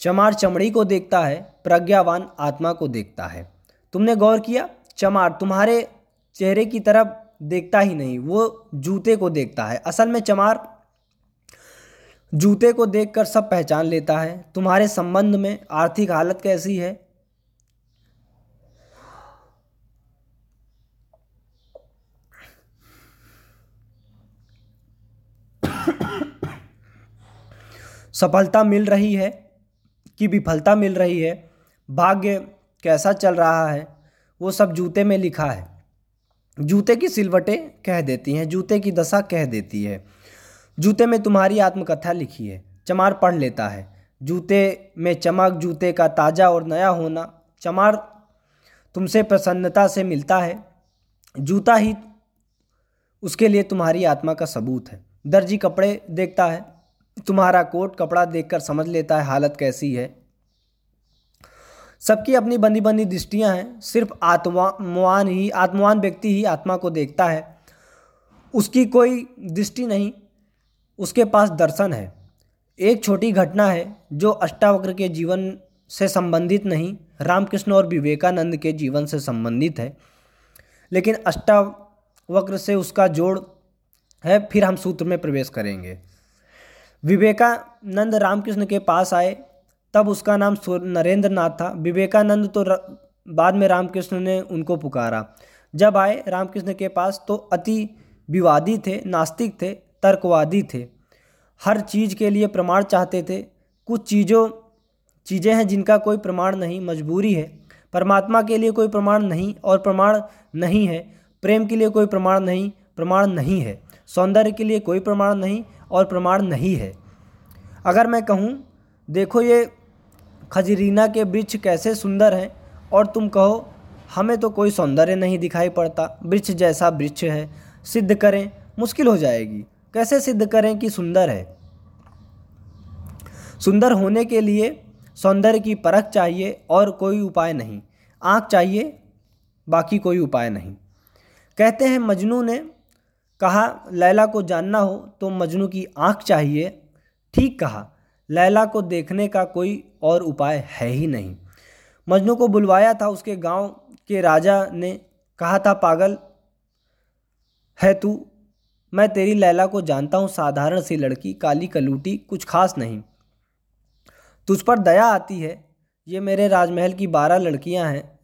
चमार चमड़ी को देखता है, प्रज्ञावान आत्मा को देखता है। तुमने गौर किया? चमार तुम्हारे चेहरे की तरफ़ देखता ही नहीं, वो जूते को देखता है। असल में चमार जूते को देखकर सब पहचान लेता है। तुम्हारे संबंध में आर्थिक हालत कैसी है? सफलता मिल रही है कि विफलता मिल रही है, भाग्य कैसा चल रहा है, वो सब जूते में लिखा है। जूते की सिलवटें कह देती हैं, जूते की दशा कह देती है। जूते में तुम्हारी आत्मकथा लिखी है, चमार पढ़ लेता है। जूते में चमक, जूते का ताज़ा और नया होना, चमार तुमसे प्रसन्नता से मिलता है। जूता ही उसके लिए तुम्हारी आत्मा का सबूत है। दर्जी कपड़े देखता है तुम्हारा कोट कपड़ा देखकर समझ लेता है हालत कैसी है। सबकी अपनी बंदी बंदी दृष्टियाँ हैं, सिर्फ़ आत्मान ही, आत्मवान व्यक्ति ही आत्मा को देखता है। उसकी कोई दृष्टि नहीं, उसके पास दर्शन है। एक छोटी घटना है जो अष्टावक्र के जीवन से संबंधित नहीं, रामकृष्ण और विवेकानंद के जीवन से संबंधित है। लेकिन अष्टावक्र से उसका जोड़ है, फिर हम सूत्र में प्रवेश करेंगे। विवेकानंद रामकृष्ण के पास आए। तब उसका नाम नरेंद्र नाथ था। विवेकानंद तो र, बाद में रामकृष्ण ने उनको पुकारा। जब आए रामकृष्ण के पास तो अति विवादी थे नास्तिक थे तर्कवादी थे। हर चीज़ के लिए प्रमाण चाहते थे। कुछ चीज़ों चीज़ें हैं जिनका कोई प्रमाण नहीं मजबूरी है। परमात्मा के लिए कोई प्रमाण नहीं और प्रमाण नहीं है। प्रेम के लिए कोई प्रमाण नहीं प्रमाण नहीं है। सौंदर्य के लिए कोई प्रमाण नहीं और प्रमाण नहीं है। अगर मैं कहूँ, देखो ये खजरीना के वृक्ष कैसे सुंदर हैं, और तुम कहो, हमें तो कोई सौंदर्य नहीं दिखाई पड़ता, वृक्ष जैसा वृक्ष है, सिद्ध करें, मुश्किल हो जाएगी। कैसे सिद्ध करें कि सुंदर है? सुंदर होने के लिए सौंदर्य की परख चाहिए, और कोई उपाय नहीं। आँख चाहिए, बाकी कोई उपाय नहीं। कहते हैं मजनू ने कहा, लैला को जानना हो तो मजनू की आँख चाहिए। ठीक कहा, लैला को देखने का कोई और उपाय है ही नहीं। मजनू को बुलवाया था उसके गाँव के राजा ने कहा था, पागल है तू, मैं तेरी लैला को जानता हूँ, साधारण सी लड़की, काली कलूटी, कुछ खास नहीं। तुझ पर दया आती है, ये मेरे राजमहल की बारह लड़कियाँ हैं,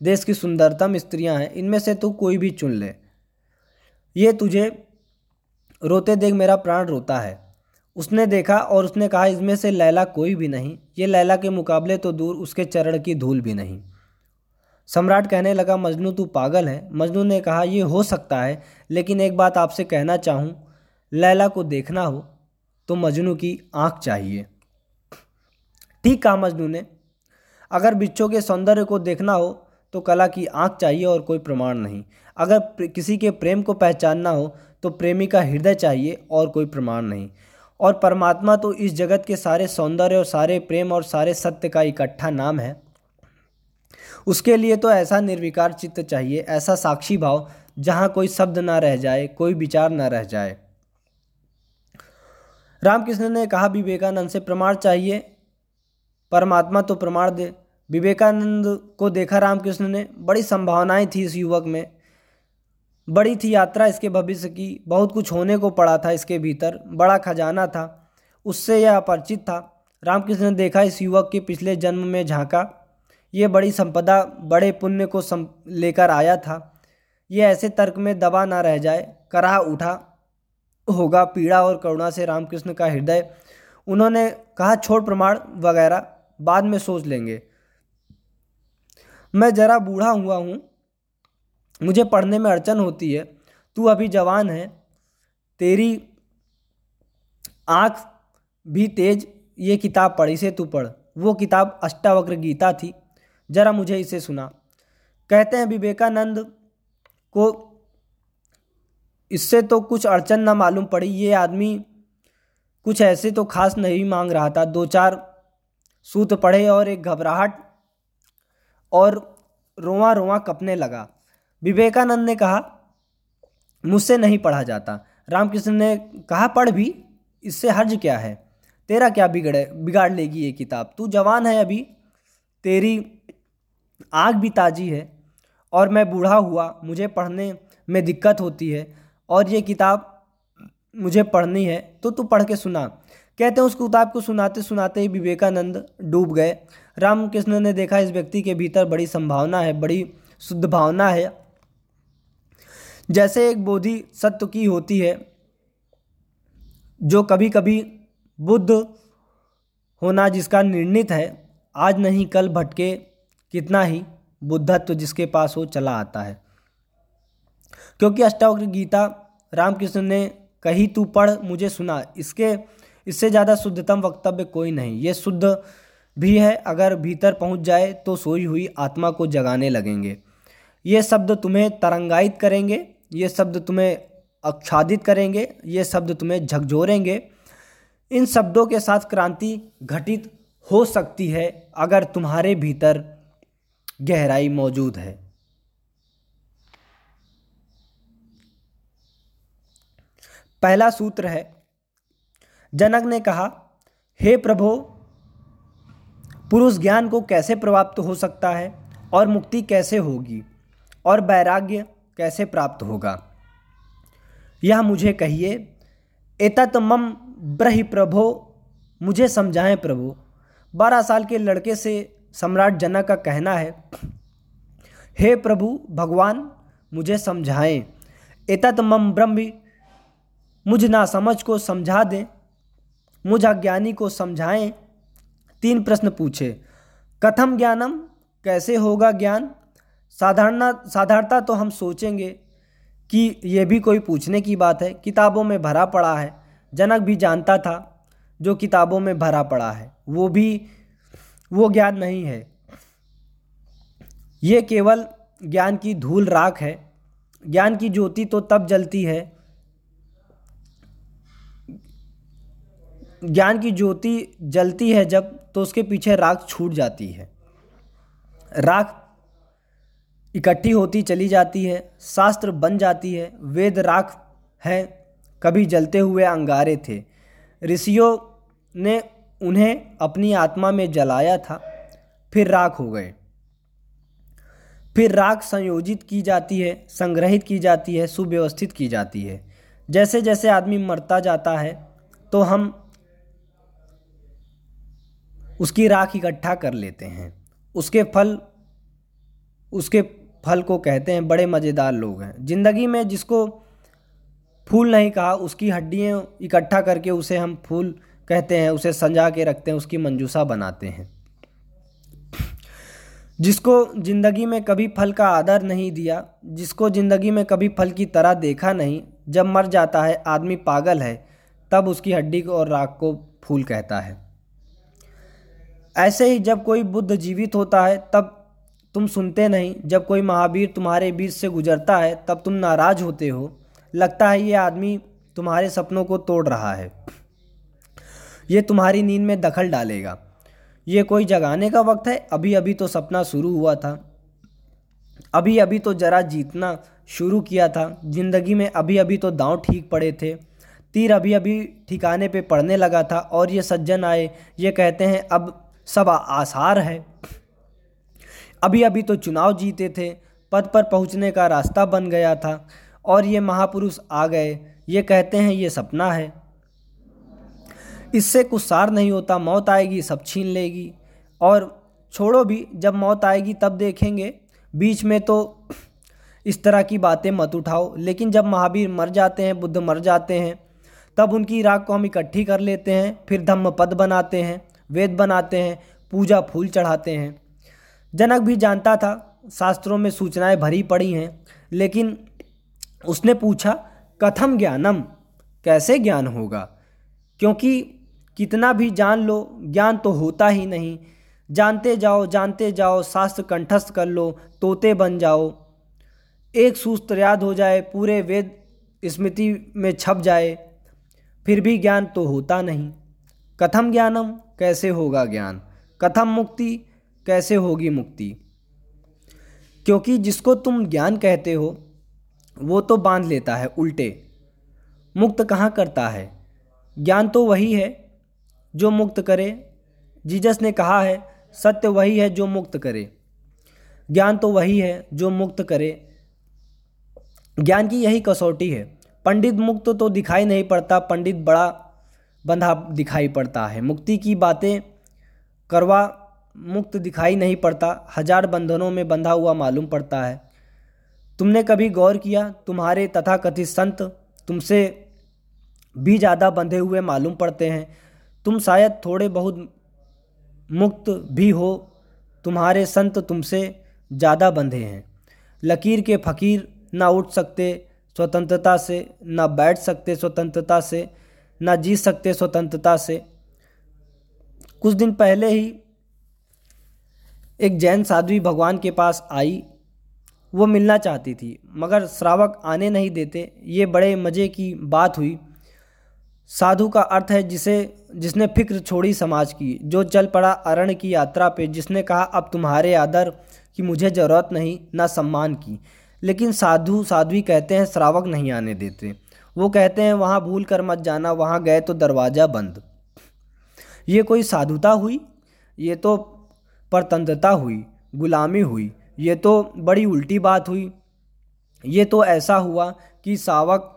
देश की सुंदरतम स्त्रियाँ हैं, इनमें से तू कोई भी चुन ले। ये तुझे रोते देख मेरा प्राण रोता है। उसने देखा और उसने कहा, इसमें से लैला कोई भी नहीं। ये लैला के मुकाबले तो दूर उसके चरण की धूल भी नहीं। सम्राट कहने लगा, मजनू तू पागल है। मजनू ने कहा, ये हो सकता है, लेकिन एक बात आपसे कहना चाहूँ, लैला को देखना हो तो मजनू की आँख चाहिए। ठीक कहा मजनू ने, अगर बिच्छों के सौंदर्य को देखना हो तो कला की आँख चाहिए और कोई प्रमाण नहीं। अगर किसी के प्रेम को पहचानना हो तो प्रेमी का हृदय चाहिए और कोई प्रमाण नहीं। और परमात्मा तो इस जगत के सारे सौंदर्य और सारे प्रेम और सारे सत्य का इकट्ठा नाम है। उसके लिए तो ऐसा निर्विकार चित्त चाहिए, ऐसा साक्षी भाव, जहाँ कोई शब्द ना रह जाए, कोई विचार ना रह जाए। रामकृष्ण ने कहा, विवेकानंद से प्रमाण चाहिए। परमात्मा तो प्रमाण दे। विवेकानंद को देखा रामकृष्ण ने, बड़ी संभावनाएँ थी इस युवक में। बड़ी थी यात्रा इसके भविष्य की, बहुत कुछ होने को पड़ा था इसके भीतर, बड़ा खजाना था, उससे यह अपरिचित था। रामकृष्ण ने देखा इस युवक के पिछले जन्म में झांका। ये बड़ी संपदा, बड़े पुण्य को सम लेकर आया था। ये ऐसे तर्क में दबा ना रह जाए, कराह उठा होगा, पीड़ा और करुणा से रामकृष्ण का हृदय। उन्होंने कहा, छोड़ प्रमाण वगैरह, बाद में सोच लेंगे। मैं ज़रा बूढ़ा हुआ हूँ मुझे पढ़ने में अड़चन होती है, तू अभी जवान है, तेरी आँख भी तेज, ये किताब पढ़ी से तू पढ़। वो किताब अष्टावक्र गीता थी, जरा मुझे इसे सुना। कहते हैं, विवेकानंद को इससे तो कुछ अड़चन ना मालूम पड़ी, ये आदमी कुछ ऐसे तो खास नहीं मांग रहा था। दो चार सूत पढ़े और एक घबराहट और रोआ रोआ कपने लगा। विवेकानंद ने कहा, मुझसे नहीं पढ़ा जाता। रामकृष्ण ने कहा, पढ़ भी, इससे हर्ज क्या है? तेरा क्या बिगड़े, बिगाड़ लेगी ये किताब? तू जवान है अभी, तेरी आँख भी ताज़ी है, और मैं बूढ़ा हुआ, मुझे पढ़ने में दिक्कत होती है, और ये किताब मुझे पढ़नी है तो तू पढ़ के सुना। कहते हैं, उस किताब को सुनाते सुनाते ही विवेकानंद डूब गए। रामकृष्ण ने देखा, इस व्यक्ति के भीतर बड़ी संभावना है, बड़ी शुद्ध भावना है जैसे एक बोधि सत्व की होती है, जो कभी कभी बुद्ध होना जिसका निर्णित है, आज नहीं, कल भटके, कितना ही बुद्धत्व जिसके पास हो, चला आता है। क्योंकि अष्टावक्र गीता रामकृष्ण ने कही, तू पढ़, मुझे सुना। इसके, इससे ज़्यादा शुद्धतम वक्तव्य कोई नहीं। ये शुद्ध भी है, अगर भीतर पहुँच जाए तो सोई हुई आत्मा को जगाने लगेंगे। ये शब्द तुम्हें तरंगायित करेंगे ये शब्द तुम्हें आच्छादित करेंगे, ये शब्द तुम्हें झकझोरेंगे। इन शब्दों के साथ क्रांति घटित हो सकती है अगर तुम्हारे भीतर गहराई मौजूद है। पहला सूत्र है, जनक ने कहा, हे प्रभो, पुरुष ज्ञान को कैसे प्राप्त हो सकता है और मुक्ति कैसे होगी? और वैराग्य कैसे प्राप्त होगा? यह मुझे कहिए, एतत मम ब्रहि प्रभो, मुझे समझाएँ प्रभु। बारह साल के लड़के से सम्राट जनक का कहना है, हे प्रभु, भगवान, मुझे समझाएँ। एतत मम ब्रह्म, मुझ ना समझ को समझा दें, मुझ अज्ञानी को समझाएँ। तीन प्रश्न पूछे, कथम ज्ञानम? कैसे होगा ज्ञान? साधारण, साधारणता तो हम सोचेंगे कि ये भी कोई पूछने की बात है। किताबों में भरा पड़ा है। जनक भी जानता था जो किताबों में भरा पड़ा है। वो भी, वो ज्ञान नहीं है। ये केवल ज्ञान की धूल राख है। ज्ञान की ज्योति तो तब जलती है। ज्ञान की ज्योति जलती है जब तो उसके पीछे राख छूट जाती है। राख इकट्ठी होती चली जाती है, शास्त्र बन जाती है, वेद राख है, कभी जलते हुए अंगारे थे। ऋषियों ने उन्हें अपनी आत्मा में जलाया था, फिर राख हो गए। फिर राख संयोजित की जाती है, संग्रहित की जाती है, सुव्यवस्थित की जाती है। जैसे जैसे आदमी मरता जाता है तो हम उसकी राख इकट्ठा कर लेते हैं। उसके फल, उसके फल को कहते हैं, बड़े मज़ेदार लोग हैं। ज़िंदगी में जिसको फूल नहीं कहा, उसकी हड्डियाँ इकट्ठा करके उसे हम फूल कहते हैं, उसे संजा के रखते हैं, उसकी मंजूसा बनाते हैं। जिसको ज़िंदगी में कभी फल का आदर नहीं दिया, जिसको ज़िंदगी में कभी फल की तरह देखा नहीं, जब मर जाता है, आदमी पागल है, तब उसकी हड्डी को और राख को फूल कहता है। ऐसे ही जब कोई बुद्ध जीवित होता है, तब तुम सुनते नहीं। जब कोई महावीर तुम्हारे बीच से गुजरता है, तब तुम नाराज़ होते हो। लगता है ये आदमी तुम्हारे सपनों को तोड़ रहा है। ये तुम्हारी नींद में दखल डालेगा। ये कोई जगाने का वक्त है? अभी अभी तो सपना शुरू हुआ था। अभी अभी तो ज़रा जीतना शुरू किया था। ज़िंदगी में अभी अभी तो दांव ठीक पड़े थे। तीर अभी अभी ठिकाने पे पड़ने लगा था और ये सज्जन आए। ये कहते हैं, अब सब आसार है। अभी अभी तो चुनाव जीते थे, पद पर पहुँचने का रास्ता बन गया था और ये महापुरुष आ गए। ये कहते हैं, ये सपना है। इससे कुछ सार नहीं होता, मौत आएगी, सब छीन लेगी। और छोड़ो भी, जब मौत आएगी तब देखेंगे। बीच में तो इस तरह की बातें मत उठाओ। लेकिन जब महावीर मर जाते हैं, बुद्ध मर जाते हैं, तब उनकी राग को हम इकट्ठी कर लेते हैं, फिर धम्म पद बनाते हैं, वेद बनाते हैं, पूजा फूल चढ़ाते हैं। जनक भी जानता था, शास्त्रों में सूचनाएँ भरी पड़ी हैं, लेकिन उसने पूछा, कथम ज्ञानम? कैसे ज्ञान होगा? क्योंकि कितना भी जान लो, ज्ञान तो होता ही नहीं। जानते जाओ जानते जाओ, शास्त्र कंठस्थ कर लो, तोते बन जाओ। एक सूत्र याद हो जाए, पूरे वेद स्मृति में छप जाए, फिर भी ज्ञान तो होता नहीं। कथम ज्ञानम? कैसे होगा ज्ञान? कथम मुक्ति कैसे होगी मुक्ति? क्योंकि जिसको तुम ज्ञान कहते हो, वो तो बाँध लेता है, उल्टे। मुक्त कहाँ करता है? ज्ञान तो वही है जो मुक्त करे। जीजस ने कहा है, सत्य वही है जो मुक्त करे। ज्ञान तो वही है जो मुक्त करे। ज्ञान की यही कसौटी है। पंडित मुक्त तो दिखाई नहीं पड़ता, पंडित बड़ा बंधा दिखाई पड़ता है। मुक्ति की बातें करवा मुक्त दिखाई नहीं पड़ता, हज़ार बंधनों में बंधा हुआ मालूम पड़ता है। तुमने कभी गौर किया, तुम्हारे तथा कथित संत तुमसे भी ज़्यादा बंधे हुए मालूम पड़ते हैं। तुम शायद थोड़े बहुत मुक्त भी हो, तुम्हारे संत तुमसे ज़्यादा बंधे हैं। लकीर के फ़कीर ना उठ सकते स्वतंत्रता से, ना बैठ सकते स्वतंत्रता से, ना जी सकते स्वतंत्रता से। कुछ दिन पहले ही एक जैन साध्वी भगवान के पास आई। वो मिलना चाहती थी, मगर श्रावक आने नहीं देते। ये बड़े मज़े की बात हुई। साधु का अर्थ है जिसे, जिसने फ़िक्र छोड़ी समाज की, जो चल पड़ा अरण्य की यात्रा पे, जिसने कहा, अब तुम्हारे आदर की मुझे ज़रूरत नहीं, ना सम्मान की। लेकिन साधु, साध्वी कहते हैं, श्रावक नहीं आने देते। वो कहते हैं, वहाँ भूल कर मत जाना, वहाँ गए तो दरवाज़ा बंद। ये कोई साधुता हुई? ये तो परतंत्रता हुई, गुलामी हुई। ये तो बड़ी उल्टी बात हुई। ये तो ऐसा हुआ कि सावक,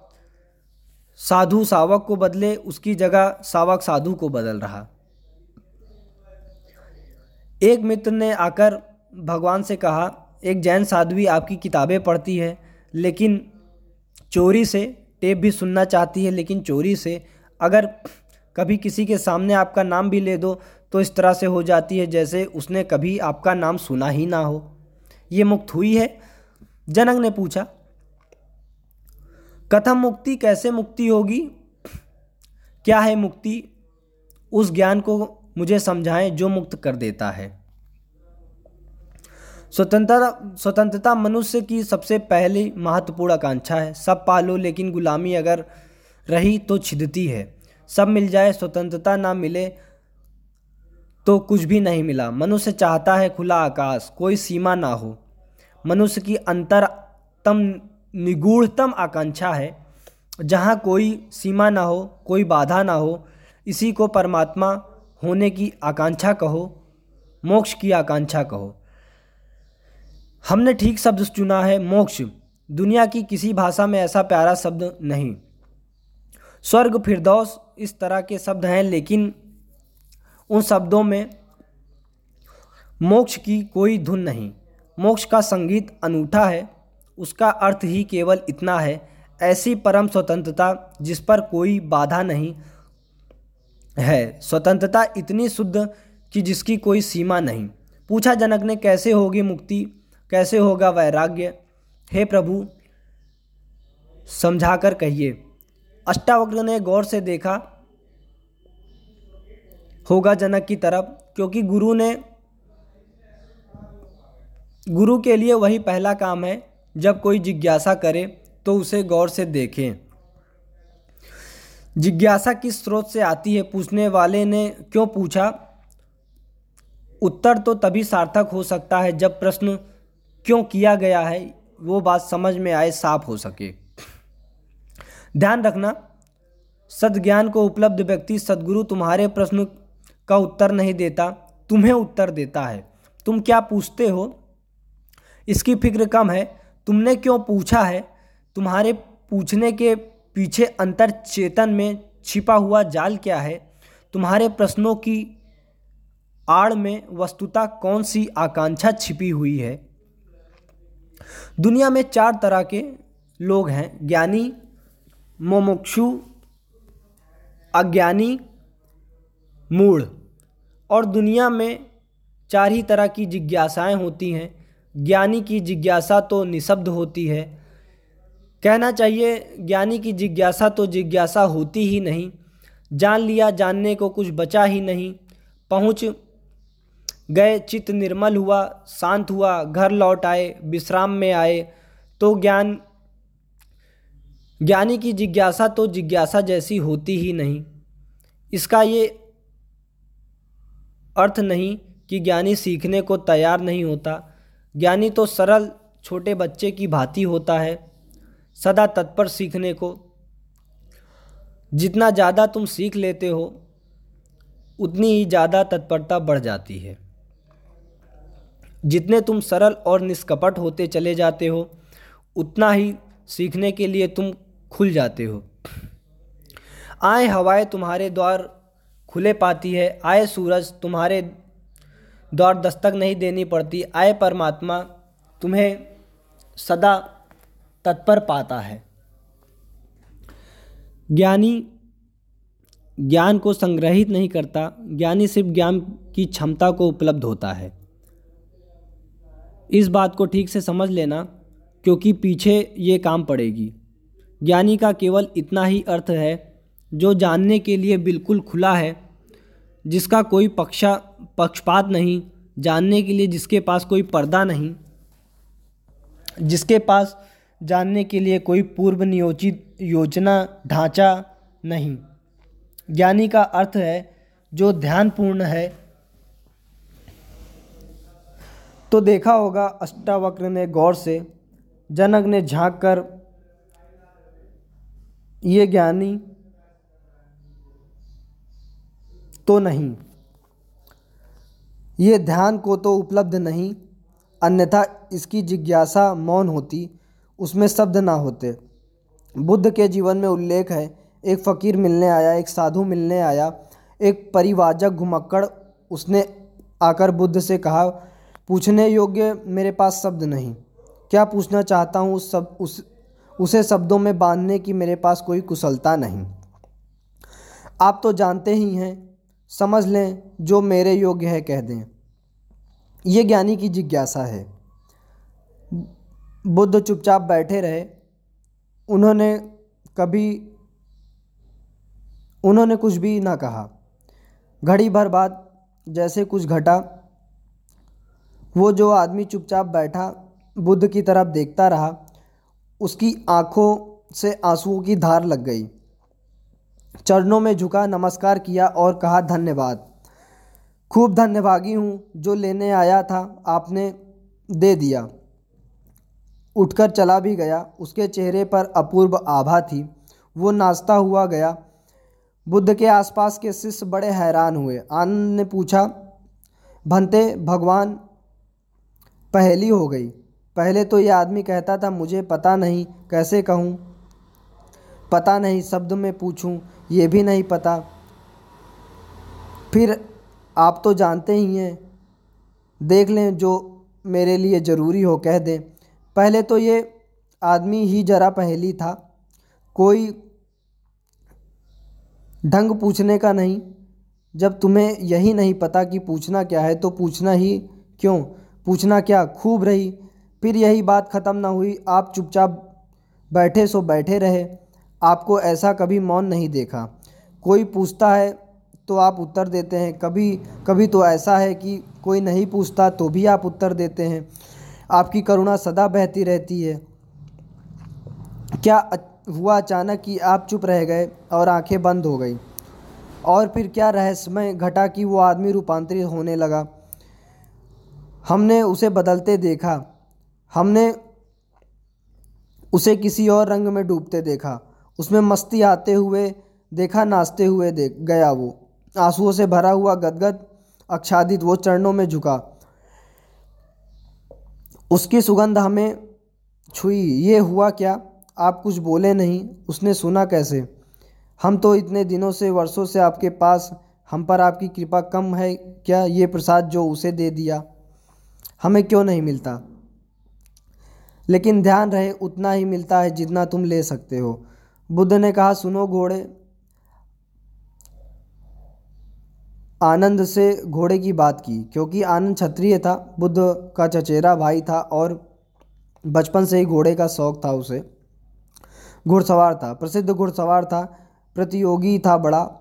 साधु सावक को बदले उसकी जगह सावक साधु को बदल रहा। एक मित्र ने आकर भगवान से कहा, एक जैन साध्वी आपकी किताबें पढ़ती है, लेकिन चोरी से टेप भी सुनना चाहती है, लेकिन चोरी से अगर कभी किसी के सामने आपका नाम भी ले दो तो इस तरह से हो जाती है जैसे उसने कभी आपका नाम सुना ही ना हो। ये मुक्त हुई है? जनक ने पूछा। कथम मुक्ति कैसे मुक्ति होगी? क्या है मुक्ति? उस ज्ञान को मुझे समझाएँ जो मुक्त कर देता है। स्वतंत्रता स्वतंत्रता मनुष्य की सबसे पहली महत्वपूर्ण आकांक्षा है। सब पालो, लेकिन गुलामी अगर रही तो छिदती है। सब मिल जाए, स्वतंत्रता ना मिले तो कुछ भी नहीं मिला। मनुष्य चाहता है खुला आकाश, कोई सीमा ना हो। मनुष्य की अंतरतम निगूढ़तम आकांक्षा है। जहाँ कोई सीमा ना हो, कोई बाधा ना हो, इसी को परमात्मा होने की आकांक्षा कहो, मोक्ष की आकांक्षा कहो। हमने ठीक शब्द चुना है, मोक्ष। दुनिया की किसी भाषा में ऐसा प्यारा शब्द नहीं। स्वर्ग, फिरदौस इस तरह के शब्द हैं, लेकिन उन शब्दों में मोक्ष की कोई धुन नहीं। मोक्ष का संगीत अनूठा है, उसका अर्थ ही केवल इतना है, ऐसी परम स्वतंत्रता जिस पर कोई बाधा नहीं है। स्वतंत्रता इतनी शुद्ध कि जिसकी कोई सीमा नहीं। पूछा जनक ने, कैसे होगी मुक्ति? कैसे होगा वैराग्य? हे प्रभु, समझाकर कहिए। अष्टावक्र ने गौर से देखा होगा जनक की तरफ़, क्योंकि गुरु ने गुरु के लिए वही पहला काम है। जब कोई जिज्ञासा करे तो उसे गौर से देखें। जिज्ञासा किस स्रोत से आती है? पूछने वाले ने क्यों पूछा? उत्तर तो तभी सार्थक हो सकता है, जब प्रश्न क्यों किया गया है, वो बात समझ में आए, साफ़ हो सके। ध्यान रखना, सदज्ञान को उपलब्ध व्यक्ति, सदगुरु तुम्हारे प्रश्न का उत्तर नहीं देता, तुम्हें उत्तर देता है। तुम क्या पूछते हो? इसकी फ़िक्र कम है। तुमने क्यों पूछा है? तुम्हारे पूछने के पीछे अंतर चेतन में छिपा हुआ जाल क्या है? तुम्हारे प्रश्नों की आड़ में वस्तुता कौन सी आकांक्षा छिपी हुई है? दुनिया में चार तरह के लोग हैं, ज्ञानी, मोमुक्षु, अज्ञानी, मूढ़। और दुनिया में चार ही तरह की जिज्ञासाएँ होती हैं। ज्ञानी की जिज्ञासा तो निशब्द होती है। कहना चाहिए, ज्ञानी की जिज्ञासा तो जिज्ञासा होती ही नहीं। जान लिया, जानने को कुछ बचा ही नहीं। पहुँच गए, चित्त निर्मल हुआ, शांत हुआ, घर लौट आए, विश्राम में आए। तो ज्ञान, ज्ञानी की जिज्ञासा तो जिज्ञासा जैसी होती ही नहीं। इसका ये अर्थ नहीं कि ज्ञानी सीखने को तैयार नहीं होता। ज्ञानी तो सरल, छोटे बच्चे की भांति होता है, सदा तत्पर सीखने को। जितना ज़्यादा तुम सीख लेते हो, उतनी ही ज़्यादा तत्परता बढ़ जाती है। जितने तुम सरल और निष्कपट होते चले जाते हो, उतना ही सीखने के लिए तुम खुल जाते हो। आए हवाएँ तुम्हारे द्वार खुले पाती है। आए सूरज तुम्हारे द्वार दस्तक नहीं देनी पड़ती। आए परमात्मा तुम्हें सदा तत्पर पाता है। ज्ञानी ज्ञान को संग्रहित नहीं करता। ज्ञानी सिर्फ़ ज्ञान की क्षमता को उपलब्ध होता है। इस बात को ठीक से समझ लेना, क्योंकि पीछे ये काम पड़ेगी। ज्ञानी का केवल इतना ही अर्थ है, जो जानने के लिए बिल्कुल खुला है। जिसका कोई पक्षा, पक्षपात नहीं, जानने के लिए जिसके पास कोई पर्दा नहीं, जिसके पास जानने के लिए कोई पूर्व नियोजित योजना, ढांचा नहीं। ज्ञानी का अर्थ है, जो ध्यानपूर्ण है। तो देखा होगा, अष्टावक्र ने गौर से, जनक ने झाँक कर ये ज्ञानी तो नहीं। ये ध्यान को तो उपलब्ध नहीं, अन्यथा इसकी जिज्ञासा मौन होती, उसमें शब्द ना होते। बुद्ध के जीवन में उल्लेख है, एक फ़कीर मिलने आया, एक साधु मिलने आया, एक परिवाजक घुमक्कड़, उसने आकर बुद्ध से कहा, पूछने योग्य मेरे पास शब्द नहीं। क्या पूछना चाहता हूँ उस सब, उस, उसे शब्दों में बांधने की मेरे पास कोई कुशलता नहीं। आप तो जानते ही हैं समझ लें, जो मेरे योग्य है कह दें। ये ज्ञानी की जिज्ञासा है। बुद्ध चुपचाप बैठे रहे। उन्होंने कभी, उन्होंने कुछ भी ना कहा। घड़ी भर बाद जैसे कुछ घटा, वो जो आदमी चुपचाप बैठा, बुद्ध की तरफ़ देखता रहा, उसकी आँखों से आंसुओं की धार लग गई। चरणों में झुका, नमस्कार किया और कहा, धन्यवाद। खूब धन्यभागी हूँ, जो लेने आया था, आपने दे दिया। उठकर चला भी गया, उसके चेहरे पर अपूर्व आभा थी। वो नाचता हुआ गया। बुद्ध के आसपास के शिष्य बड़े हैरान हुए। आनंद ने पूछा, भंते, भगवान, पहली हो गई। पहले तो ये आदमी कहता था, मुझे पता नहीं, कैसे कहूँ? पता नहीं, शब्द में पूछूँ। ये भी नहीं पता। फिर आप तो जानते ही हैं। देख लें जो मेरे लिए ज़रूरी हो, कह दें। पहले तो ये आदमी ही जरा पहली था। कोई ढंग पूछने का नहीं। जब तुम्हें यही नहीं पता कि पूछना क्या है तो पूछना ही क्यों? पूछना क्या? खूब रही। फिर यही बात ख़त्म ना हुई। आप चुपचाप बैठे सो बैठे रहे। आपको ऐसा कभी मौन नहीं देखा। कोई पूछता है तो आप उत्तर देते हैं, कभी कभी तो ऐसा है कि कोई नहीं पूछता तो भी आप उत्तर देते हैं। आपकी करुणा सदा बहती रहती है। क्या हुआ अचानक कि आप चुप रह गए और आँखें बंद हो गई? और फिर क्या रहस्यमय घटा कि वो आदमी रूपांतरित होने लगा? हमने उसे बदलते देखा। हमने उसे किसी और रंग में डूबते देखा। उसमें मस्ती आते हुए देखा, नाचते हुए देख, गया वो। आंसुओं से भरा हुआ गदगद आच्छादित वो चरणों में झुका। उसकी सुगंध हमें छुई। ये हुआ क्या? आप कुछ बोले नहीं। उसने सुना कैसे? हम तो इतने दिनों से, वर्षों से आपके पास, हम पर आपकी कृपा कम है क्या? ये प्रसाद जो उसे दे दिया, हमें क्यों नहीं मिलता? लेकिन ध्यान रहे, उतना ही मिलता है जितना तुम ले सकते हो। बुद्ध ने कहा, सुनो घोड़े। आनंद से घोड़े की बात की, क्योंकि आनंद क्षत्रिय था, बुद्ध का चचेरा भाई था और बचपन से ही घोड़े का शौक था उसे। घुड़सवार था, प्रसिद्ध घुड़सवार था, प्रतियोगी था बड़ा।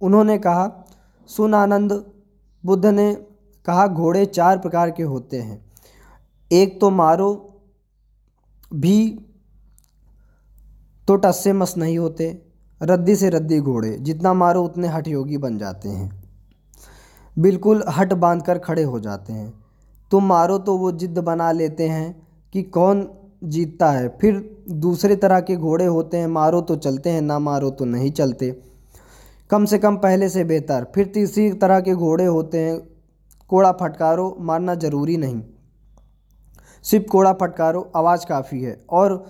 उन्होंने कहा, सुन आनंद, बुद्ध ने कहा, घोड़े चार प्रकार के होते हैं। एक तो मारो, भी तो टस से मस नहीं होते, रद्दी से रद्दी घोड़े, जितना मारो उतने हठ योगी बन जाते हैं। बिल्कुल हट बाँध कर खड़े हो जाते हैं। तुम मारो तो वो जिद्द बना लेते हैं कि कौन जीतता है। फिर दूसरे तरह के घोड़े होते हैं, मारो तो चलते हैं, ना मारो तो नहीं चलते। कम से कम पहले से बेहतर। फिर तीसरी तरह के घोड़े होते हैं, कोड़ा फटकारो, मारना ज़रूरी नहीं। सिर्फ़ कोड़ा फटकारो, आवाज़ काफ़ी है। और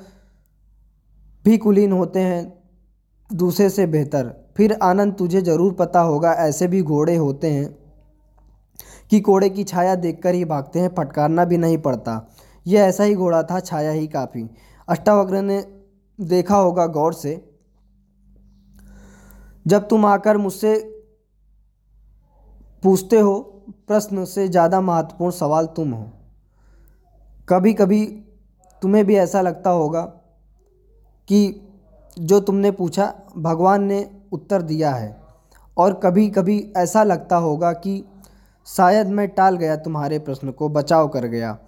भी कुलीन होते हैं, दूसरे से बेहतर। फिर आनंद तुझे ज़रूर पता होगा, ऐसे भी घोड़े होते हैं कि घोड़े की छाया देखकर ही भागते हैं, फटकारना भी नहीं पड़ता। यह ऐसा ही घोड़ा था, छाया ही काफ़ी। अष्टावक्र ने देखा होगा गौर से, जब तुम आकर मुझसे पूछते हो, प्रश्न से ज़्यादा महत्वपूर्ण सवाल तुम हो। कभी कभी तुम्हें भी ऐसा लगता होगा कि जो तुमने पूछा, भगवान ने उत्तर दिया है। और कभी कभी ऐसा लगता होगा कि शायद मैं टाल गया तुम्हारे प्रश्न को, बचाव कर गया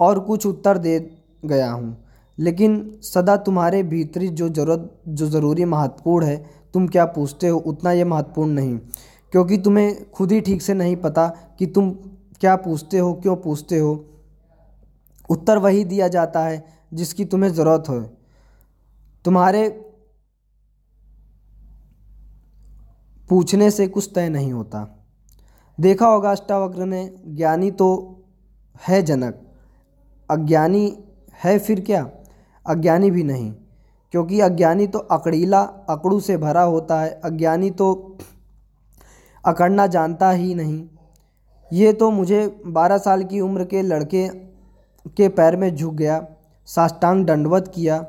और कुछ उत्तर दे गया हूँ। लेकिन सदा तुम्हारे भीतरी जो ज़रूरत, जो ज़रूरी महत्वपूर्ण है, तुम क्या पूछते हो, उतना ये महत्वपूर्ण नहीं। क्योंकि तुम्हें खुद ही ठीक से नहीं पता कि तुम क्या पूछते हो, क्यों पूछते हो। उत्तर वही दिया जाता है जिसकी तुम्हें ज़रूरत हो। तुम्हारे पूछने से कुछ तय नहीं होता। देखा होगा अष्टावक्र ने, ज्ञानी तो है जनक, अज्ञानी है फिर क्या? अज्ञानी भी नहीं, क्योंकि अज्ञानी तो अकड़ीला अकड़ू से भरा होता है, अज्ञानी तो अकड़ना जानता ही नहीं। ये तो मुझे बारह साल की उम्र के लड़के के पैर में झुक गया, साष्टांग दंडवत किया।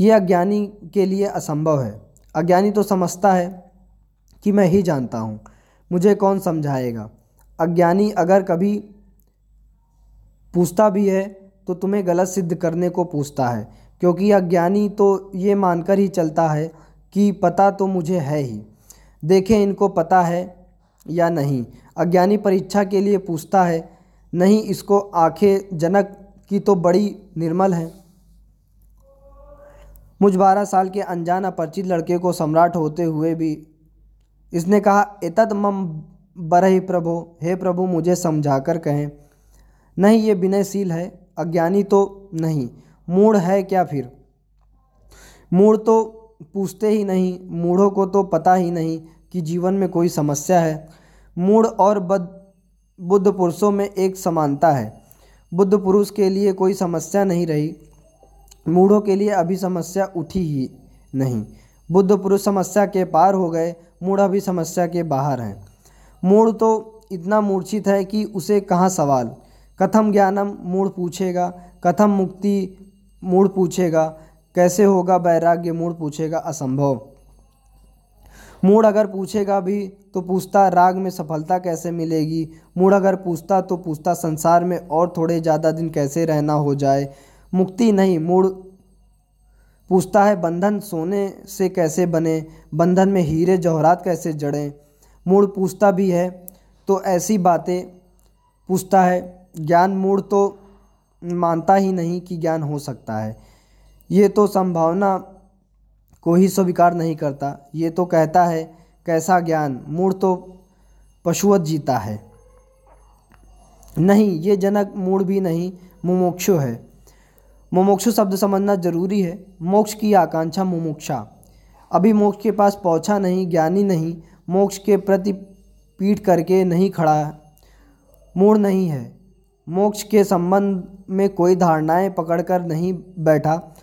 ये अज्ञानी के लिए असंभव है। अज्ञानी तो समझता है कि मैं ही जानता हूँ, मुझे कौन समझाएगा? अज्ञानी अगर कभी पूछता भी है तो तुम्हें गलत सिद्ध करने को पूछता है, क्योंकि अज्ञानी तो ये मानकर ही चलता है कि पता तो मुझे है ही। देखें इनको पता है या नहीं। अज्ञानी परीक्षा के लिए पूछता है, नहीं, इसको आँखें जनक की तो बड़ी निर्मल हैं। मुझ बारह साल के अनजान अपरिचित लड़के को सम्राट होते हुए भी। इसने कहा, एतद मम बरही प्रभो, हे प्रभु, मुझे समझा कर कहें, नहीं, ये विनयशील है, अज्ञानी तो नहीं, मूढ़ है क्या फिर? मूढ़ तो पूछते ही नहीं, मूढ़ों को तो पता ही नहीं कि जीवन में कोई समस्या है। मूढ़ और बद, बुद्ध पुरुषों में एक समानता है। बुद्ध पुरुष के लिए कोई समस्या नहीं रही। मूढ़ों के लिए अभी समस्या उठी ही नहीं। बुद्ध पुरुष समस्या के पार हो गए, मूढ़ अभी समस्या के बाहर हैं। मूढ़ तो इतना मूर्छित है कि उसे कहाँ सवाल। कथम ज्ञानम मूढ़ पूछेगा, कथम मुक्ति मूढ़ पूछेगा, कैसे होगा वैराग्य मूढ़ पूछेगा, असंभव। मूड अगर पूछेगा भी तो पूछता राग में सफलता कैसे मिलेगी? मूड अगर पूछता तो पूछता संसार में और थोड़े ज़्यादा दिन कैसे रहना हो जाए? मुक्ति नहीं, मूड़ पूछता है बंधन सोने से कैसे बने, बंधन में हीरे जवाहरात कैसे जड़ें? मूड़ पूछता भी है तो ऐसी बातें पूछता है। ज्ञान मूढ़ तो मानता ही नहीं कि ज्ञान हो सकता है। ये तो संभावना को ही स्वीकार नहीं करता। ये तो कहता है, कैसा ज्ञान? मूड़ तो पशुवत जीता है। नहीं, ये जनक मूड़ भी नहीं, मुमुक्षु है। मुमुक्षु शब्द समझना ज़रूरी है। मोक्ष की आकांक्षा मुमुक्षा। अभी मोक्ष के पास पहुँचा नहीं, ज्ञानी नहीं, मोक्ष के प्रति पीठ करके नहीं खड़ा मूढ़ नहीं है। मोक्ष के संबंध में कोई धारणाएँ पकड़कर नहीं बैठा।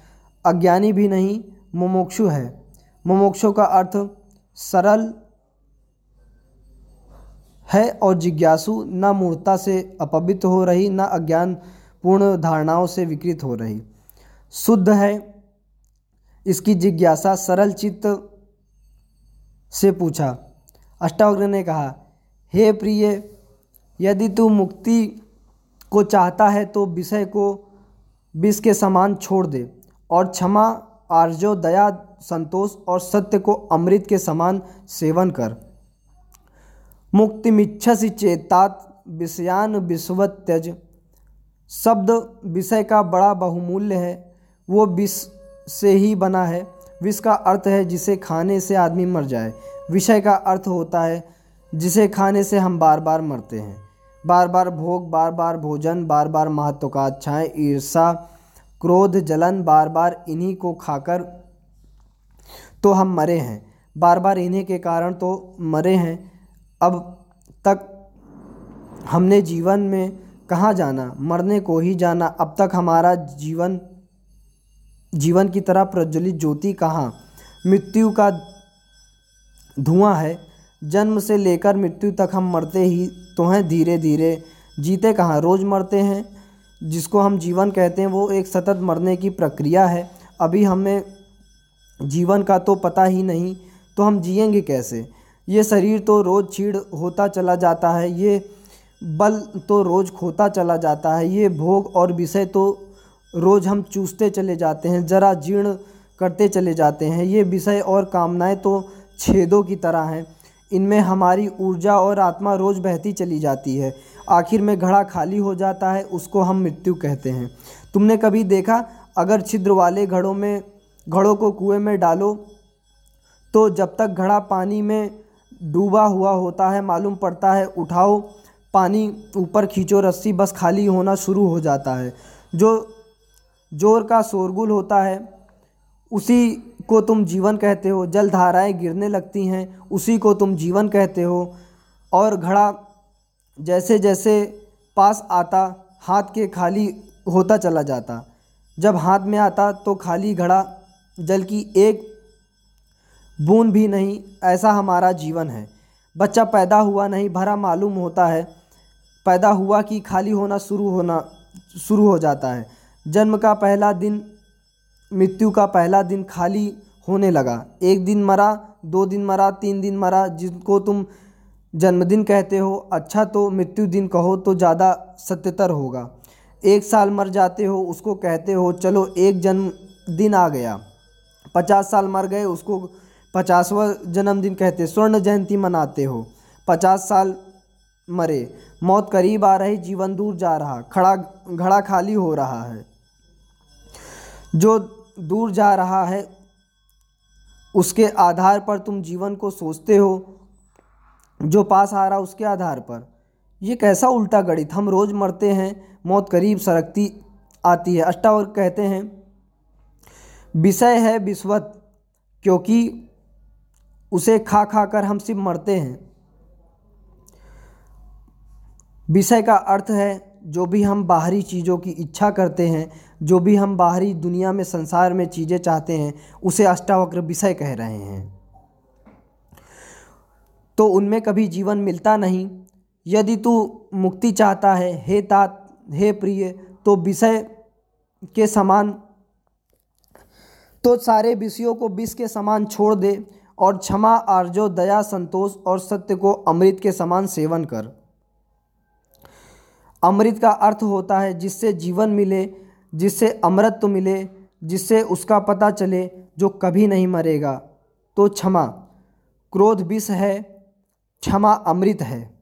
अज्ञानी भी नहीं, मुमुक्षु है। मुमुक्षु का अर्थ सरल है और जिज्ञासु न मूर्ता से अपवित्र हो रही, न अज्ञान पूर्ण धारणाओं से विकृत हो रही। शुद्ध है। इसकी जिज्ञासा सरल चित्त से पूछा। अष्टावग्र ने कहा, हे प्रिय, यदि तू मुक्ति को चाहता है तो विषय को विष के समान छोड़ दे और क्षमा, आर्जो, दया, संतोष और सत्य को अमृत के समान सेवन कर। मुक्तिमिच्छसी चेतात विषयान विश्वत त्यज शब्द विषय का बड़ा बहुमूल्य है, वो विष से ही बना है। विष का अर्थ है जिसे खाने से आदमी मर जाए। विषय का अर्थ होता है जिसे खाने से हम बार बार मरते हैं। बार बार भोग बार बार भोजन बार बार महत्वाकांक्षाएँ ईर्षा क्रोध, जलन बार बार इन्हीं को खाकर तो हम मरे हैं। बार बार इन्हीं के कारण तो मरे हैं। अब तक हमने जीवन में कहाँ जाना? मरने को ही जाना। अब तक हमारा जीवन जीवन की तरह प्रज्वलित ज्योति कहाँ? मृत्यु का धुआँ है। जन्म से लेकर मृत्यु तक हम मरते ही तो हैं धीरे धीरे जीते कहाँ? रोज़ मरते हैं। जिसको हम जीवन कहते हैं वो एक सतत मरने की प्रक्रिया है। अभी हमें जीवन का तो पता ही नहीं तो हम जिएँगे कैसे? ये शरीर तो रोज़ छीड़ होता चला जाता है। ये बल तो रोज़ खोता चला जाता है, ये भोग और विषय तो रोज़ हम चूसते चले जाते हैं, ज़रा जीर्ण करते चले जाते हैं, ये विषय और कामनाएँ तो छेदों की तरह हैं। इनमें हमारी ऊर्जा और आत्मा रोज़ बहती चली जाती है। आखिर में घड़ा खाली हो जाता है, उसको हम मृत्यु कहते हैं। तुमने कभी देखा, अगर छिद्र वाले घड़ों में, घड़ों को कुएँ में डालो तो जब तक घड़ा पानी में डूबा हुआ होता है, मालूम पड़ता है, उठाओ पानी ऊपर खींचो, रस्सी बस खाली होना शुरू हो जाता है। जो ज़ोर का शोरगुल होता है, उसी को तुम जीवन कहते हो। जल धाराएँ गिरने लगती हैं, उसी को तुम जीवन कहते हो। और घड़ा जैसे जैसे पास आता, हाथ के खाली होता चला जाता। जब हाथ में आता तो खाली घड़ा जल की एक बूंद भी नहीं, ऐसा हमारा जीवन है। बच्चा पैदा हुआ नहीं, भरा मालूम होता है। पैदा हुआ कि खाली होना शुरू होना, शुरू हो जाता है। जन्म का पहला दिन, मृत्यु का पहला दिन खाली होने लगा। एक दिन मरा, दो दिन मरा, तीन दिन मरा, जिनको तुम जन्मदिन कहते हो। अच्छा तो मृत्यु दिन कहो तो ज़्यादा सत्यतर होगा। एक साल मर जाते हो, उसको कहते हो, चलो, एक जन्मदिन आ गया। पचास साल मर गए, उसको पचासवा जन्मदिन कहते, स्वर्ण जयंती मनाते हो। पचास साल मरे। मौत करीब आ रही, जीवन दूर जा रहा, खड़ा, घड़ा खाली हो रहा है। जो दूर जा रहा है, उसके आधार पर तुम जीवन को सोचते हो। जो पास आ रहा, उसके आधार पर। ये कैसा उल्टा गणित? हम रोज़ मरते हैं, मौत करीब सरकती आती है। अष्टावर्ग कहते हैं, विषय है विश्वत, क्योंकि उसे खा खा कर हम सिर्फ़ मरते हैं। विषय का अर्थ है, जो भी हम बाहरी चीज़ों की इच्छा करते हैं, जो भी हम बाहरी दुनिया में संसार में चीज़ें चाहते हैं, उसे अष्टावक्र विषय कह रहे हैं। तो उनमें कभी जीवन मिलता नहीं। यदि तू मुक्ति चाहता है, हे तात, हे प्रिय तो विषय के समान तो सारे विषयों को विष के समान छोड़ दे और क्षमा, आर्जो, दया, संतोष और सत्य को अमृत के समान सेवन कर। अमृत का अर्थ होता है जिससे जीवन मिले, जिससे अमृत मिले, जिससे उसका पता चले जो कभी नहीं मरेगा। तो क्षमा, क्रोध विष है, क्षमा अमृत है।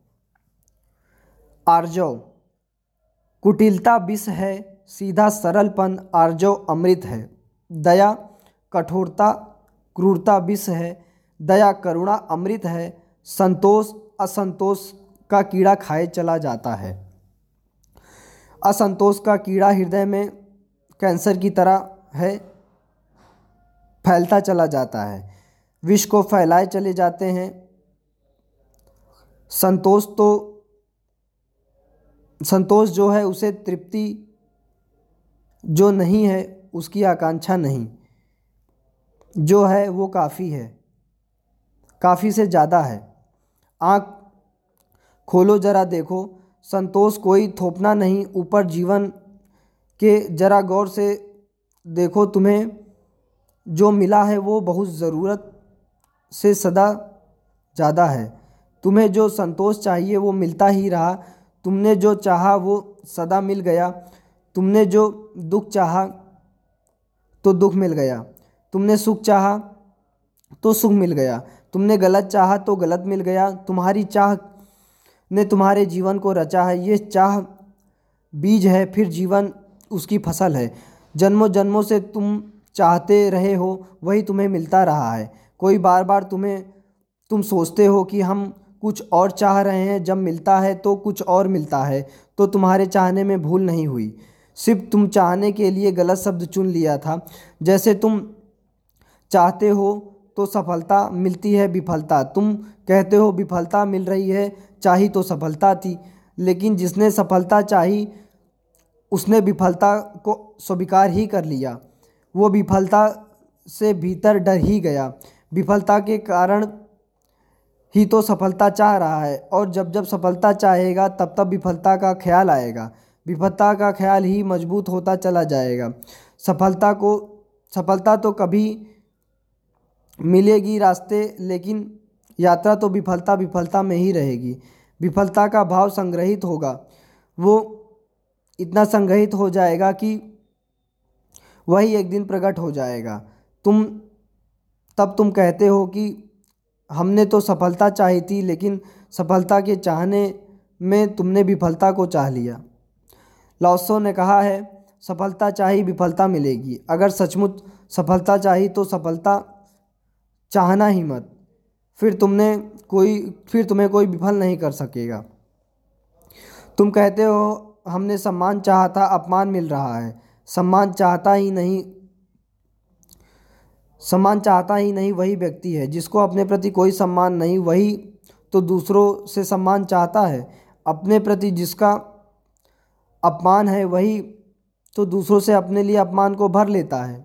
आर्जव, कुटिलता विष है, सीधा सरलपन आर्जव अमृत है। दया, कठोरता, क्रूरता विष है, दया, करुणा अमृत है, संतोष, असंतोष का कीड़ा खाए चला जाता है। असंतोष का कीड़ा हृदय में कैंसर की तरह है, फैलता चला जाता है। विष को फैलाए चले जाते हैं। संतोष तो संतोष जो है उसे तृप्ति जो नहीं है, उसकी आकांक्षा नहीं। जो है वो काफ़ी है, काफ़ी से ज़्यादा है। आँख खोलो, ज़रा देखो। संतोष कोई थोपना नहीं, ऊपर जीवन के ज़रा गौर से देखो तुम्हें। जो मिला है वो बहुत ज़रूरत से सदा ज़्यादा है। तुम्हें जो संतोष चाहिए वो मिलता ही रहा। तुमने जो चाहा वो सदा मिल गया। तुमने जो दुख चाहा तो दुख मिल गया। तुमने सुख चाहा तो सुख मिल गया। तुमने गलत चाहा तो गलत मिल गया। तुम्हारी चाह ने तुम्हारे जीवन को रचा है, ये चाह बीज है, फिर जीवन उसकी फ़सल है। जन्मों जन्मों से तुम चाहते रहे हो, वही तुम्हें मिलता रहा है। कोई बार बार तुम्हें, तुम सोचते हो कि हम कुछ और चाह रहे हैं, जब मिलता है तो कुछ और मिलता है तो तुम्हारे चाहने में भूल नहीं हुई। सिर्फ़ तुम चाहने के लिए गलत शब्द चुन लिया था। जैसे तुम चाहते हो तो सफलता मिलती है, विफलता। तुम कहते हो, विफलता मिल रही है चाही तो सफलता थी, लेकिन जिसने सफलता चाही, उसने विफलता को स्वीकार ही कर लिया। वो विफलता से भीतर डर ही गया। विफलता के कारण ही तो सफलता चाह रहा है, और जब जब सफलता चाहेगा, तब तब विफलता का ख्याल आएगा। विफलता का ख्याल ही मज़बूत होता चला जाएगा। सफलता को, सफलता तो कभी मिलेगी रास्ते, लेकिन यात्रा तो विफलता विफलता में ही रहेगी। विफलता का भाव संग्रहित होगा। वो इतना संग्रहित हो जाएगा कि वही एक दिन प्रकट हो जाएगा। तुम, तब तुम कहते हो कि हमने तो सफलता चाही थी, लेकिन सफलता के चाहने में तुमने विफलता को चाह लिया। लाओत्सो ने कहा है, सफलता चाही विफलता मिलेगी। अगर सचमुच सफलता चाही तो सफलता चाहना ही मत। फिर तुमने कोई, फिर तुम्हें कोई विफल नहीं कर सकेगा। तुम कहते हो, हमने सम्मान चाहा था अपमान मिल रहा है। सम्मान चाहता ही नहीं, सम्मान चाहता ही नहीं वही व्यक्ति है। जिसको अपने प्रति कोई सम्मान नहीं, वही तो दूसरों से सम्मान चाहता है। अपने प्रति जिसका अपमान है, वही तो दूसरों से अपने लिए अपमान को भर लेता है।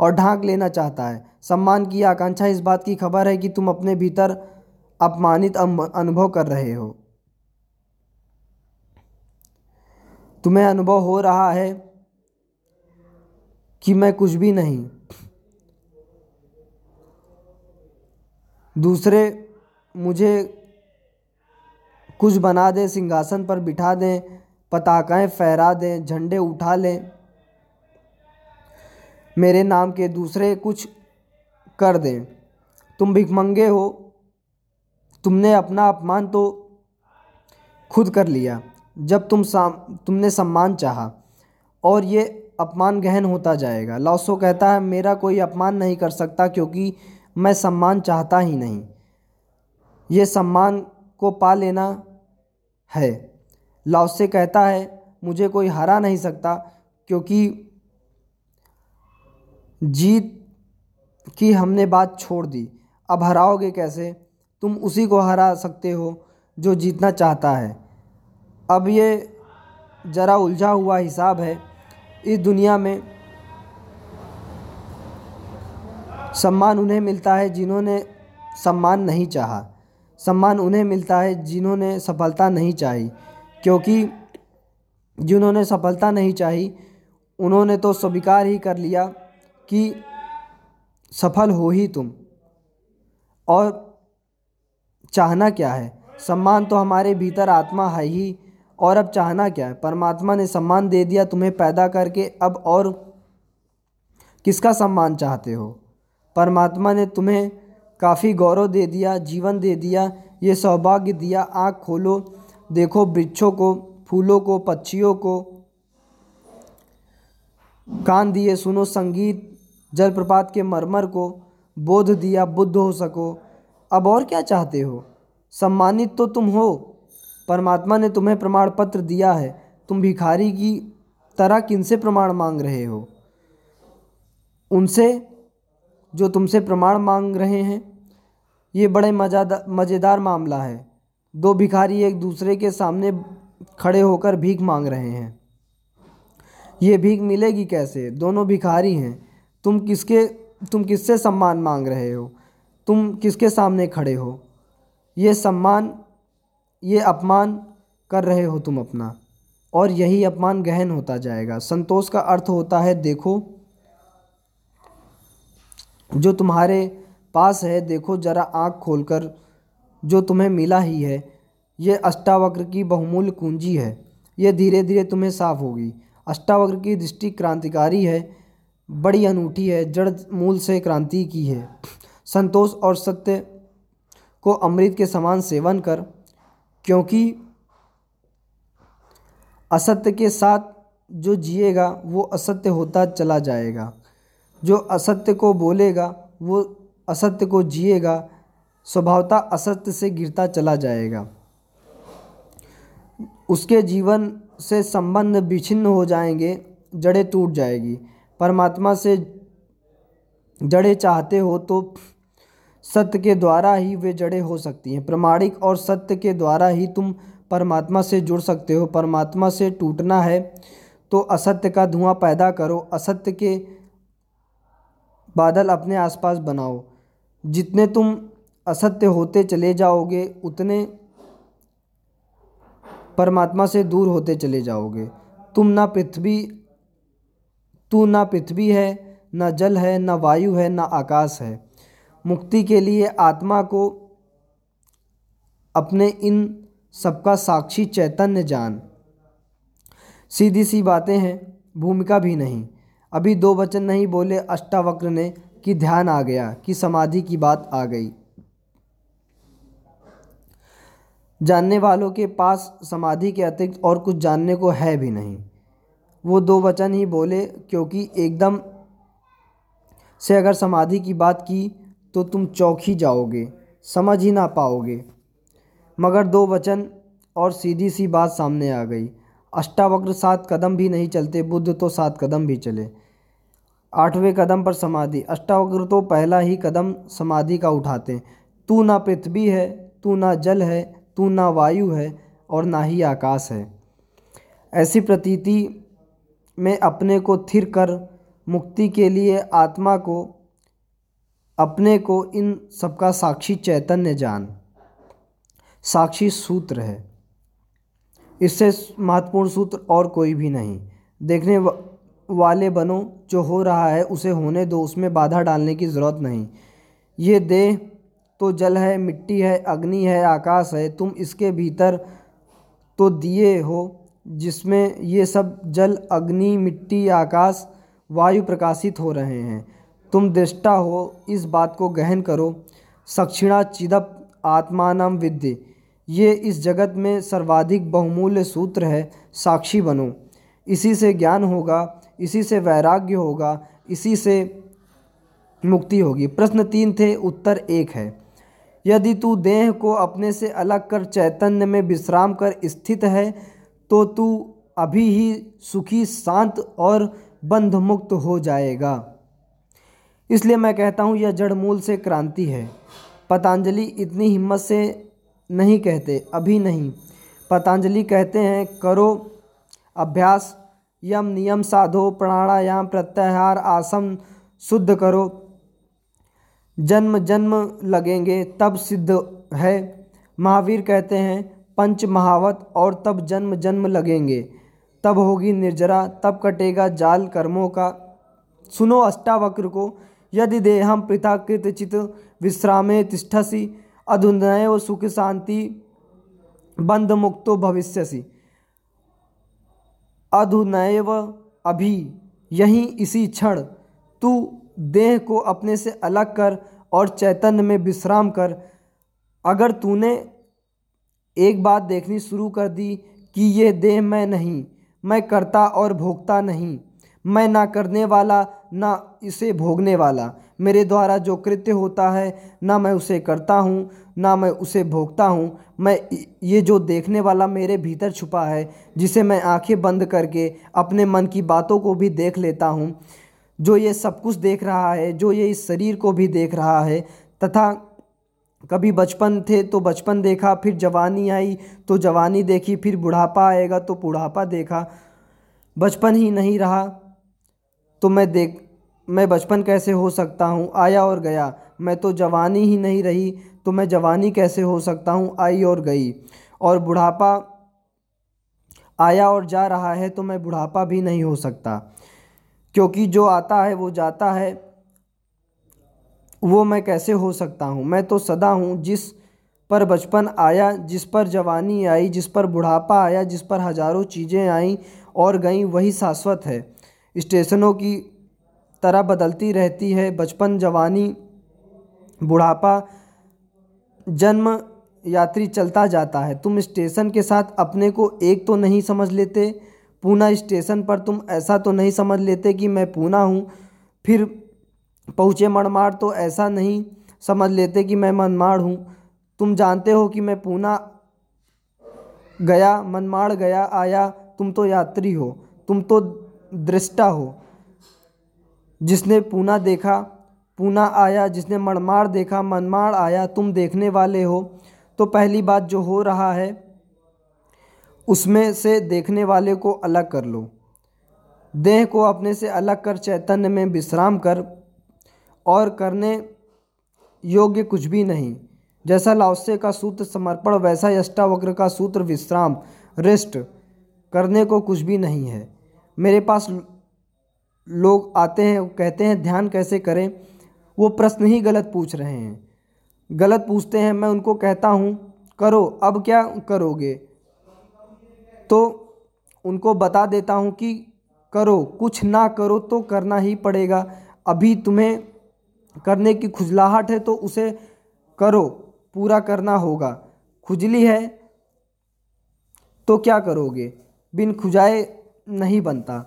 और ढांक लेना चाहता है। सम्मान की आकांक्षा इस बात की खबर है कि तुम अपने भीतर अपमानित अनुभव कर रहे हो। तुम्हें अनुभव हो रहा है कि मैं कुछ भी नहीं। दूसरे, मुझे कुछ बना दें, सिंहासन पर बिठा दें, पताकाएँ फहरा दें, झंडे उठा लें। मेरे नाम के दूसरे कुछ कर दें। तुम भिखमंगे हो। तुमने अपना अपमान तो खुद कर लिया, जब तुम साम, तुमने सम्मान चाहा, और ये अपमान गहन होता जाएगा। लाओसो कहता है, मेरा कोई अपमान नहीं कर सकता, क्योंकि मैं सम्मान चाहता ही नहीं। ये सम्मान को पा लेना है। लाओसे कहता है, मुझे कोई हरा नहीं सकता, क्योंकि जीत की हमने बात छोड़ दी। अब हराओगे कैसे? तुम उसी को हरा सकते हो जो जीतना चाहता है। अब ये ज़रा उलझा हुआ हिसाब है। इस दुनिया में सम्मान उन्हें मिलता है जिन्होंने सम्मान नहीं चाहा। सम्मान उन्हें मिलता है जिन्होंने सफलता नहीं चाही। क्योंकि जिन्होंने सफलता नहीं चाही, उन्होंने तो स्वीकार ही कर लिया। कि सफल हो ही तुम। और चाहना क्या है? सम्मान तो हमारे भीतर आत्मा है ही, और अब चाहना क्या है? परमात्मा ने सम्मान दे दिया, तुम्हें पैदा करके अब और किसका सम्मान चाहते हो? परमात्मा ने तुम्हें काफ़ी गौरव दे दिया, जीवन दे दिया, ये सौभाग्य दिया, आँख खोलो, देखो वृक्षों को, फूलों को, पक्षियों को, कान दिए सुनो संगीत जलप्रपात के मरमर को, बोध दिया बुद्ध हो सको। अब और क्या चाहते हो? सम्मानित तो तुम हो। परमात्मा ने तुम्हें प्रमाण पत्र दिया है। तुम भिखारी की तरह किनसे प्रमाण मांग रहे हो? उनसे, जो तुमसे प्रमाण मांग रहे हैं। ये बड़े मज़ादार मज़ेदार मामला है। दो भिखारी एक दूसरे के सामने खड़े होकर भीख मांग रहे हैं। ये भीख मिलेगी कैसे? दोनों भिखारी हैं। तुम किसके, तुम किससे सम्मान मांग रहे हो? तुम किसके सामने खड़े हो? ये सम्मान, ये अपमान कर रहे हो तुम अपना। और यही अपमान गहन होता जाएगा। संतोष का अर्थ होता है, देखो, जो तुम्हारे पास है, देखो, जरा आँख खोलकर जो तुम्हें मिला ही है। ये अष्टावक्र की बहुमूल्य कुंजी है। ये धीरे धीरे तुम्हें साफ़ होगी। अष्टावक्र की दृष्टि क्रांतिकारी है। बड़ी अनूठी है, जड़ मूल से क्रांति की है। संतोष और सत्य को अमृत के समान सेवन कर, क्योंकि असत्य के साथ जो जिएगा, वो असत्य होता चला जाएगा। जो असत्य को बोलेगा, वो असत्य को जिएगा, स्वभावता असत्य से गिरता चला जाएगा। उसके जीवन से संबंध विच्छिन्न हो जाएँगे, जड़ें टूट जाएगी। परमात्मा से जड़े चाहते हो तो सत्य के द्वारा ही वे जड़े हो सकती हैं। प्रमाणिक और सत्य के द्वारा ही तुम परमात्मा से जुड़ सकते हो। परमात्मा से टूटना है तो असत्य का धुआँ पैदा करो। असत्य के बादल अपने आसपास बनाओ। जितने तुम असत्य होते चले जाओगे, उतने परमात्मा से दूर होते चले जाओगे। तुम ना पृथ्वी तू ना पृथ्वी है, ना जल है, ना वायु है, ना आकाश है। मुक्ति के लिए आत्मा को अपने इन सबका साक्षी चैतन्य जान। सीधी सी बातें हैं, भूमिका भी नहीं। अभी दो वचन नहीं बोले अष्टावक्र ने कि ध्यान आ गया, कि समाधि की बात आ गई। जानने वालों के पास समाधि के अतिरिक्त और कुछ जानने को है भी नहीं। वो दो वचन ही बोले, क्योंकि एकदम से अगर समाधि की बात की तो तुम चौक ही जाओगे, समझ ही ना पाओगे। मगर दो वचन और सीधी सी बात सामने आ गई। अष्टावक्र सात कदम भी नहीं चलते, बुद्ध तो सात कदम भी चले। आठवें कदम पर समाधि। अष्टावक्र तो पहला ही कदम समाधि का उठाते। तू ना पृथ्वी है, तू ना जल है, तू ना वायु है और ना ही आकाश है। ऐसी प्रतीति में अपने को थिर कर मुक्ति के लिए आत्मा को, अपने को इन सबका साक्षी चैतन्य जान। साक्षी सूत्र है। इससे महत्वपूर्ण सूत्र और कोई भी नहीं। देखने वाले बनो, जो हो रहा है उसे होने दो, उसमें बाधा डालने की ज़रूरत नहीं। ये देह तो जल है, मिट्टी है, अग्नि है, आकाश है, तुम इसके भीतर तो दिए हो। जिसमें ये सब जल, अग्नि, मिट्टी, आकाश, वायु प्रकाशित हो रहे हैं। तुम दृष्टा हो, इस बात को गहन करो। सक्षिणा चिदप, आत्मानम विद्य। ये इस जगत में सर्वाधिक बहुमूल्य सूत्र है, साक्षी बनो। इसी से ज्ञान होगा, इसी से वैराग्य होगा, इसी से मुक्ति होगी। प्रश्न तीन थे, उत्तर एक है। यदि तू देह को अपने से अलग कर चैतन्य में विश्राम कर स्थित है तो तू अभी ही सुखी, शांत और बंध मुक्त हो जाएगा। इसलिए मैं कहता हूँ, यह जड़ मूल से क्रांति है। पतंजलि इतनी हिम्मत से नहीं कहते, अभी नहीं। पतंजलि कहते हैं, करो अभ्यास, यम नियम साधो, प्राणायाम, प्रत्याहार, आसन शुद्ध करो। जन्म जन्म लगेंगे, तब सिद्ध है। महावीर कहते हैं पंच महावत और तब जन्म जन्म लगेंगे। तब होगी निर्जरा, तब कटेगा जाल कर्मों का। सुनो अष्टावक्र को, यदि देहम पृथाकृत चित विश्रामे तिष्ठसी, अधुनय सुख शांति बंध मुक्तो भविष्यसी। अधुनैव अभी, यहीं इसी क्षण। तू देह को अपने से अलग कर और चैतन्य में विश्राम कर। अगर तूने एक बात देखनी शुरू कर दी कि ये देह मैं नहीं, मैं करता और भोगता नहीं। मैं ना करने वाला, ना इसे भोगने वाला। मेरे द्वारा जो कृत्य होता है, ना मैं उसे करता हूँ, ना मैं उसे भोगता हूँ। मैं ये जो देखने वाला मेरे भीतर छुपा है, जिसे मैं आँखें बंद करके अपने मन की बातों को भी देख लेता हूँ। जो ये सब कुछ देख रहा है, जो ये इस शरीर को भी देख रहा है, तथा कभी बचपन थे तो बचपन देखा, फिर जवानी आई तो जवानी देखी, फिर बुढ़ापा आएगा तो बुढ़ापा देखा। बचपन ही नहीं रहा तो मैं देख, मैं बचपन कैसे हो सकता हूँ? आया और गया। मैं तो जवानी ही नहीं रही तो मैं जवानी कैसे हो सकता हूँ? आई और गई। और बुढ़ापा आया और जा रहा है तो मैं बुढ़ापा भी नहीं हो सकता। क्योंकि जो आता है वो जाता है। वो मैं कैसे हो सकता हूँ? मैं तो सदा हूँ जिस पर बचपन आया, जिस पर जवानी आई, जिस पर बुढ़ापा आया, जिस पर हज़ारों चीज़ें आईं और गईं, वही शाश्वत है। स्टेशनों की तरह बदलती रहती है बचपन, जवानी, बुढ़ापा, जन्म, यात्री चलता जाता है। तुम स्टेशन के साथ अपने को एक तो नहीं समझ लेते, पूना स्टेशन पर तुम ऐसा तो नहीं समझ लेते कि मैं पूना हूँ, फिर पहुँचे मनमाड़ तो ऐसा नहीं समझ लेते कि मैं मनमाड़ हूँ। तुम जानते हो कि मैं पूना गया मनमाड़ गया, आया, तुम तो यात्री हो, तुम तो दृष्टा हो। जिसने पूना देखा, पूना आया, जिसने मनमाड़ देखा मनमाड़ आया, तुम देखने वाले हो। तो पहली बात जो हो रहा है, उसमें से देखने वाले को अलग कर लो। देह को अपने से अलग कर, चैतन्य में विश्राम कर। और करने योग्य कुछ भी नहीं। जैसा लाओसे का सूत्र समर्पण, वैसा अष्टावक्र का सूत्र विश्राम रेस्ट करने को कुछ भी नहीं है। मेरे पास लोग आते हैं, कहते हैं, ध्यान कैसे करें? वो प्रश्न ही गलत पूछ रहे हैं। गलत पूछते हैं, मैं उनको कहता हूँ, करो, अब क्या करोगे? तो उनको बता देता हूँ कि करो, कुछ ना करो तो करना ही पड़ेगा। अभी तुम्हें करने की खुजलाहट है तो उसे करो, पूरा करना होगा। खुजली है तो क्या करोगे? बिन खुजाए नहीं बनता।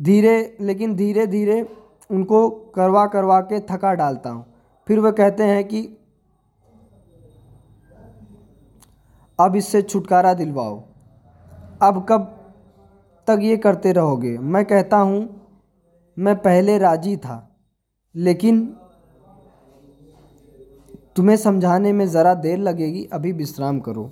धीरे, लेकिन धीरे धीरे उनको करवा करवा के थका डालता हूँ। फिर वह कहते हैं कि, अब इससे छुटकारा दिलवाओ। अब कब तक ये करते रहोगे? मैं कहता हूँ, मैं पहले राज़ी था, लेकिन तुम्हें समझाने में ज़रा देर लगेगी अभी विश्राम करो।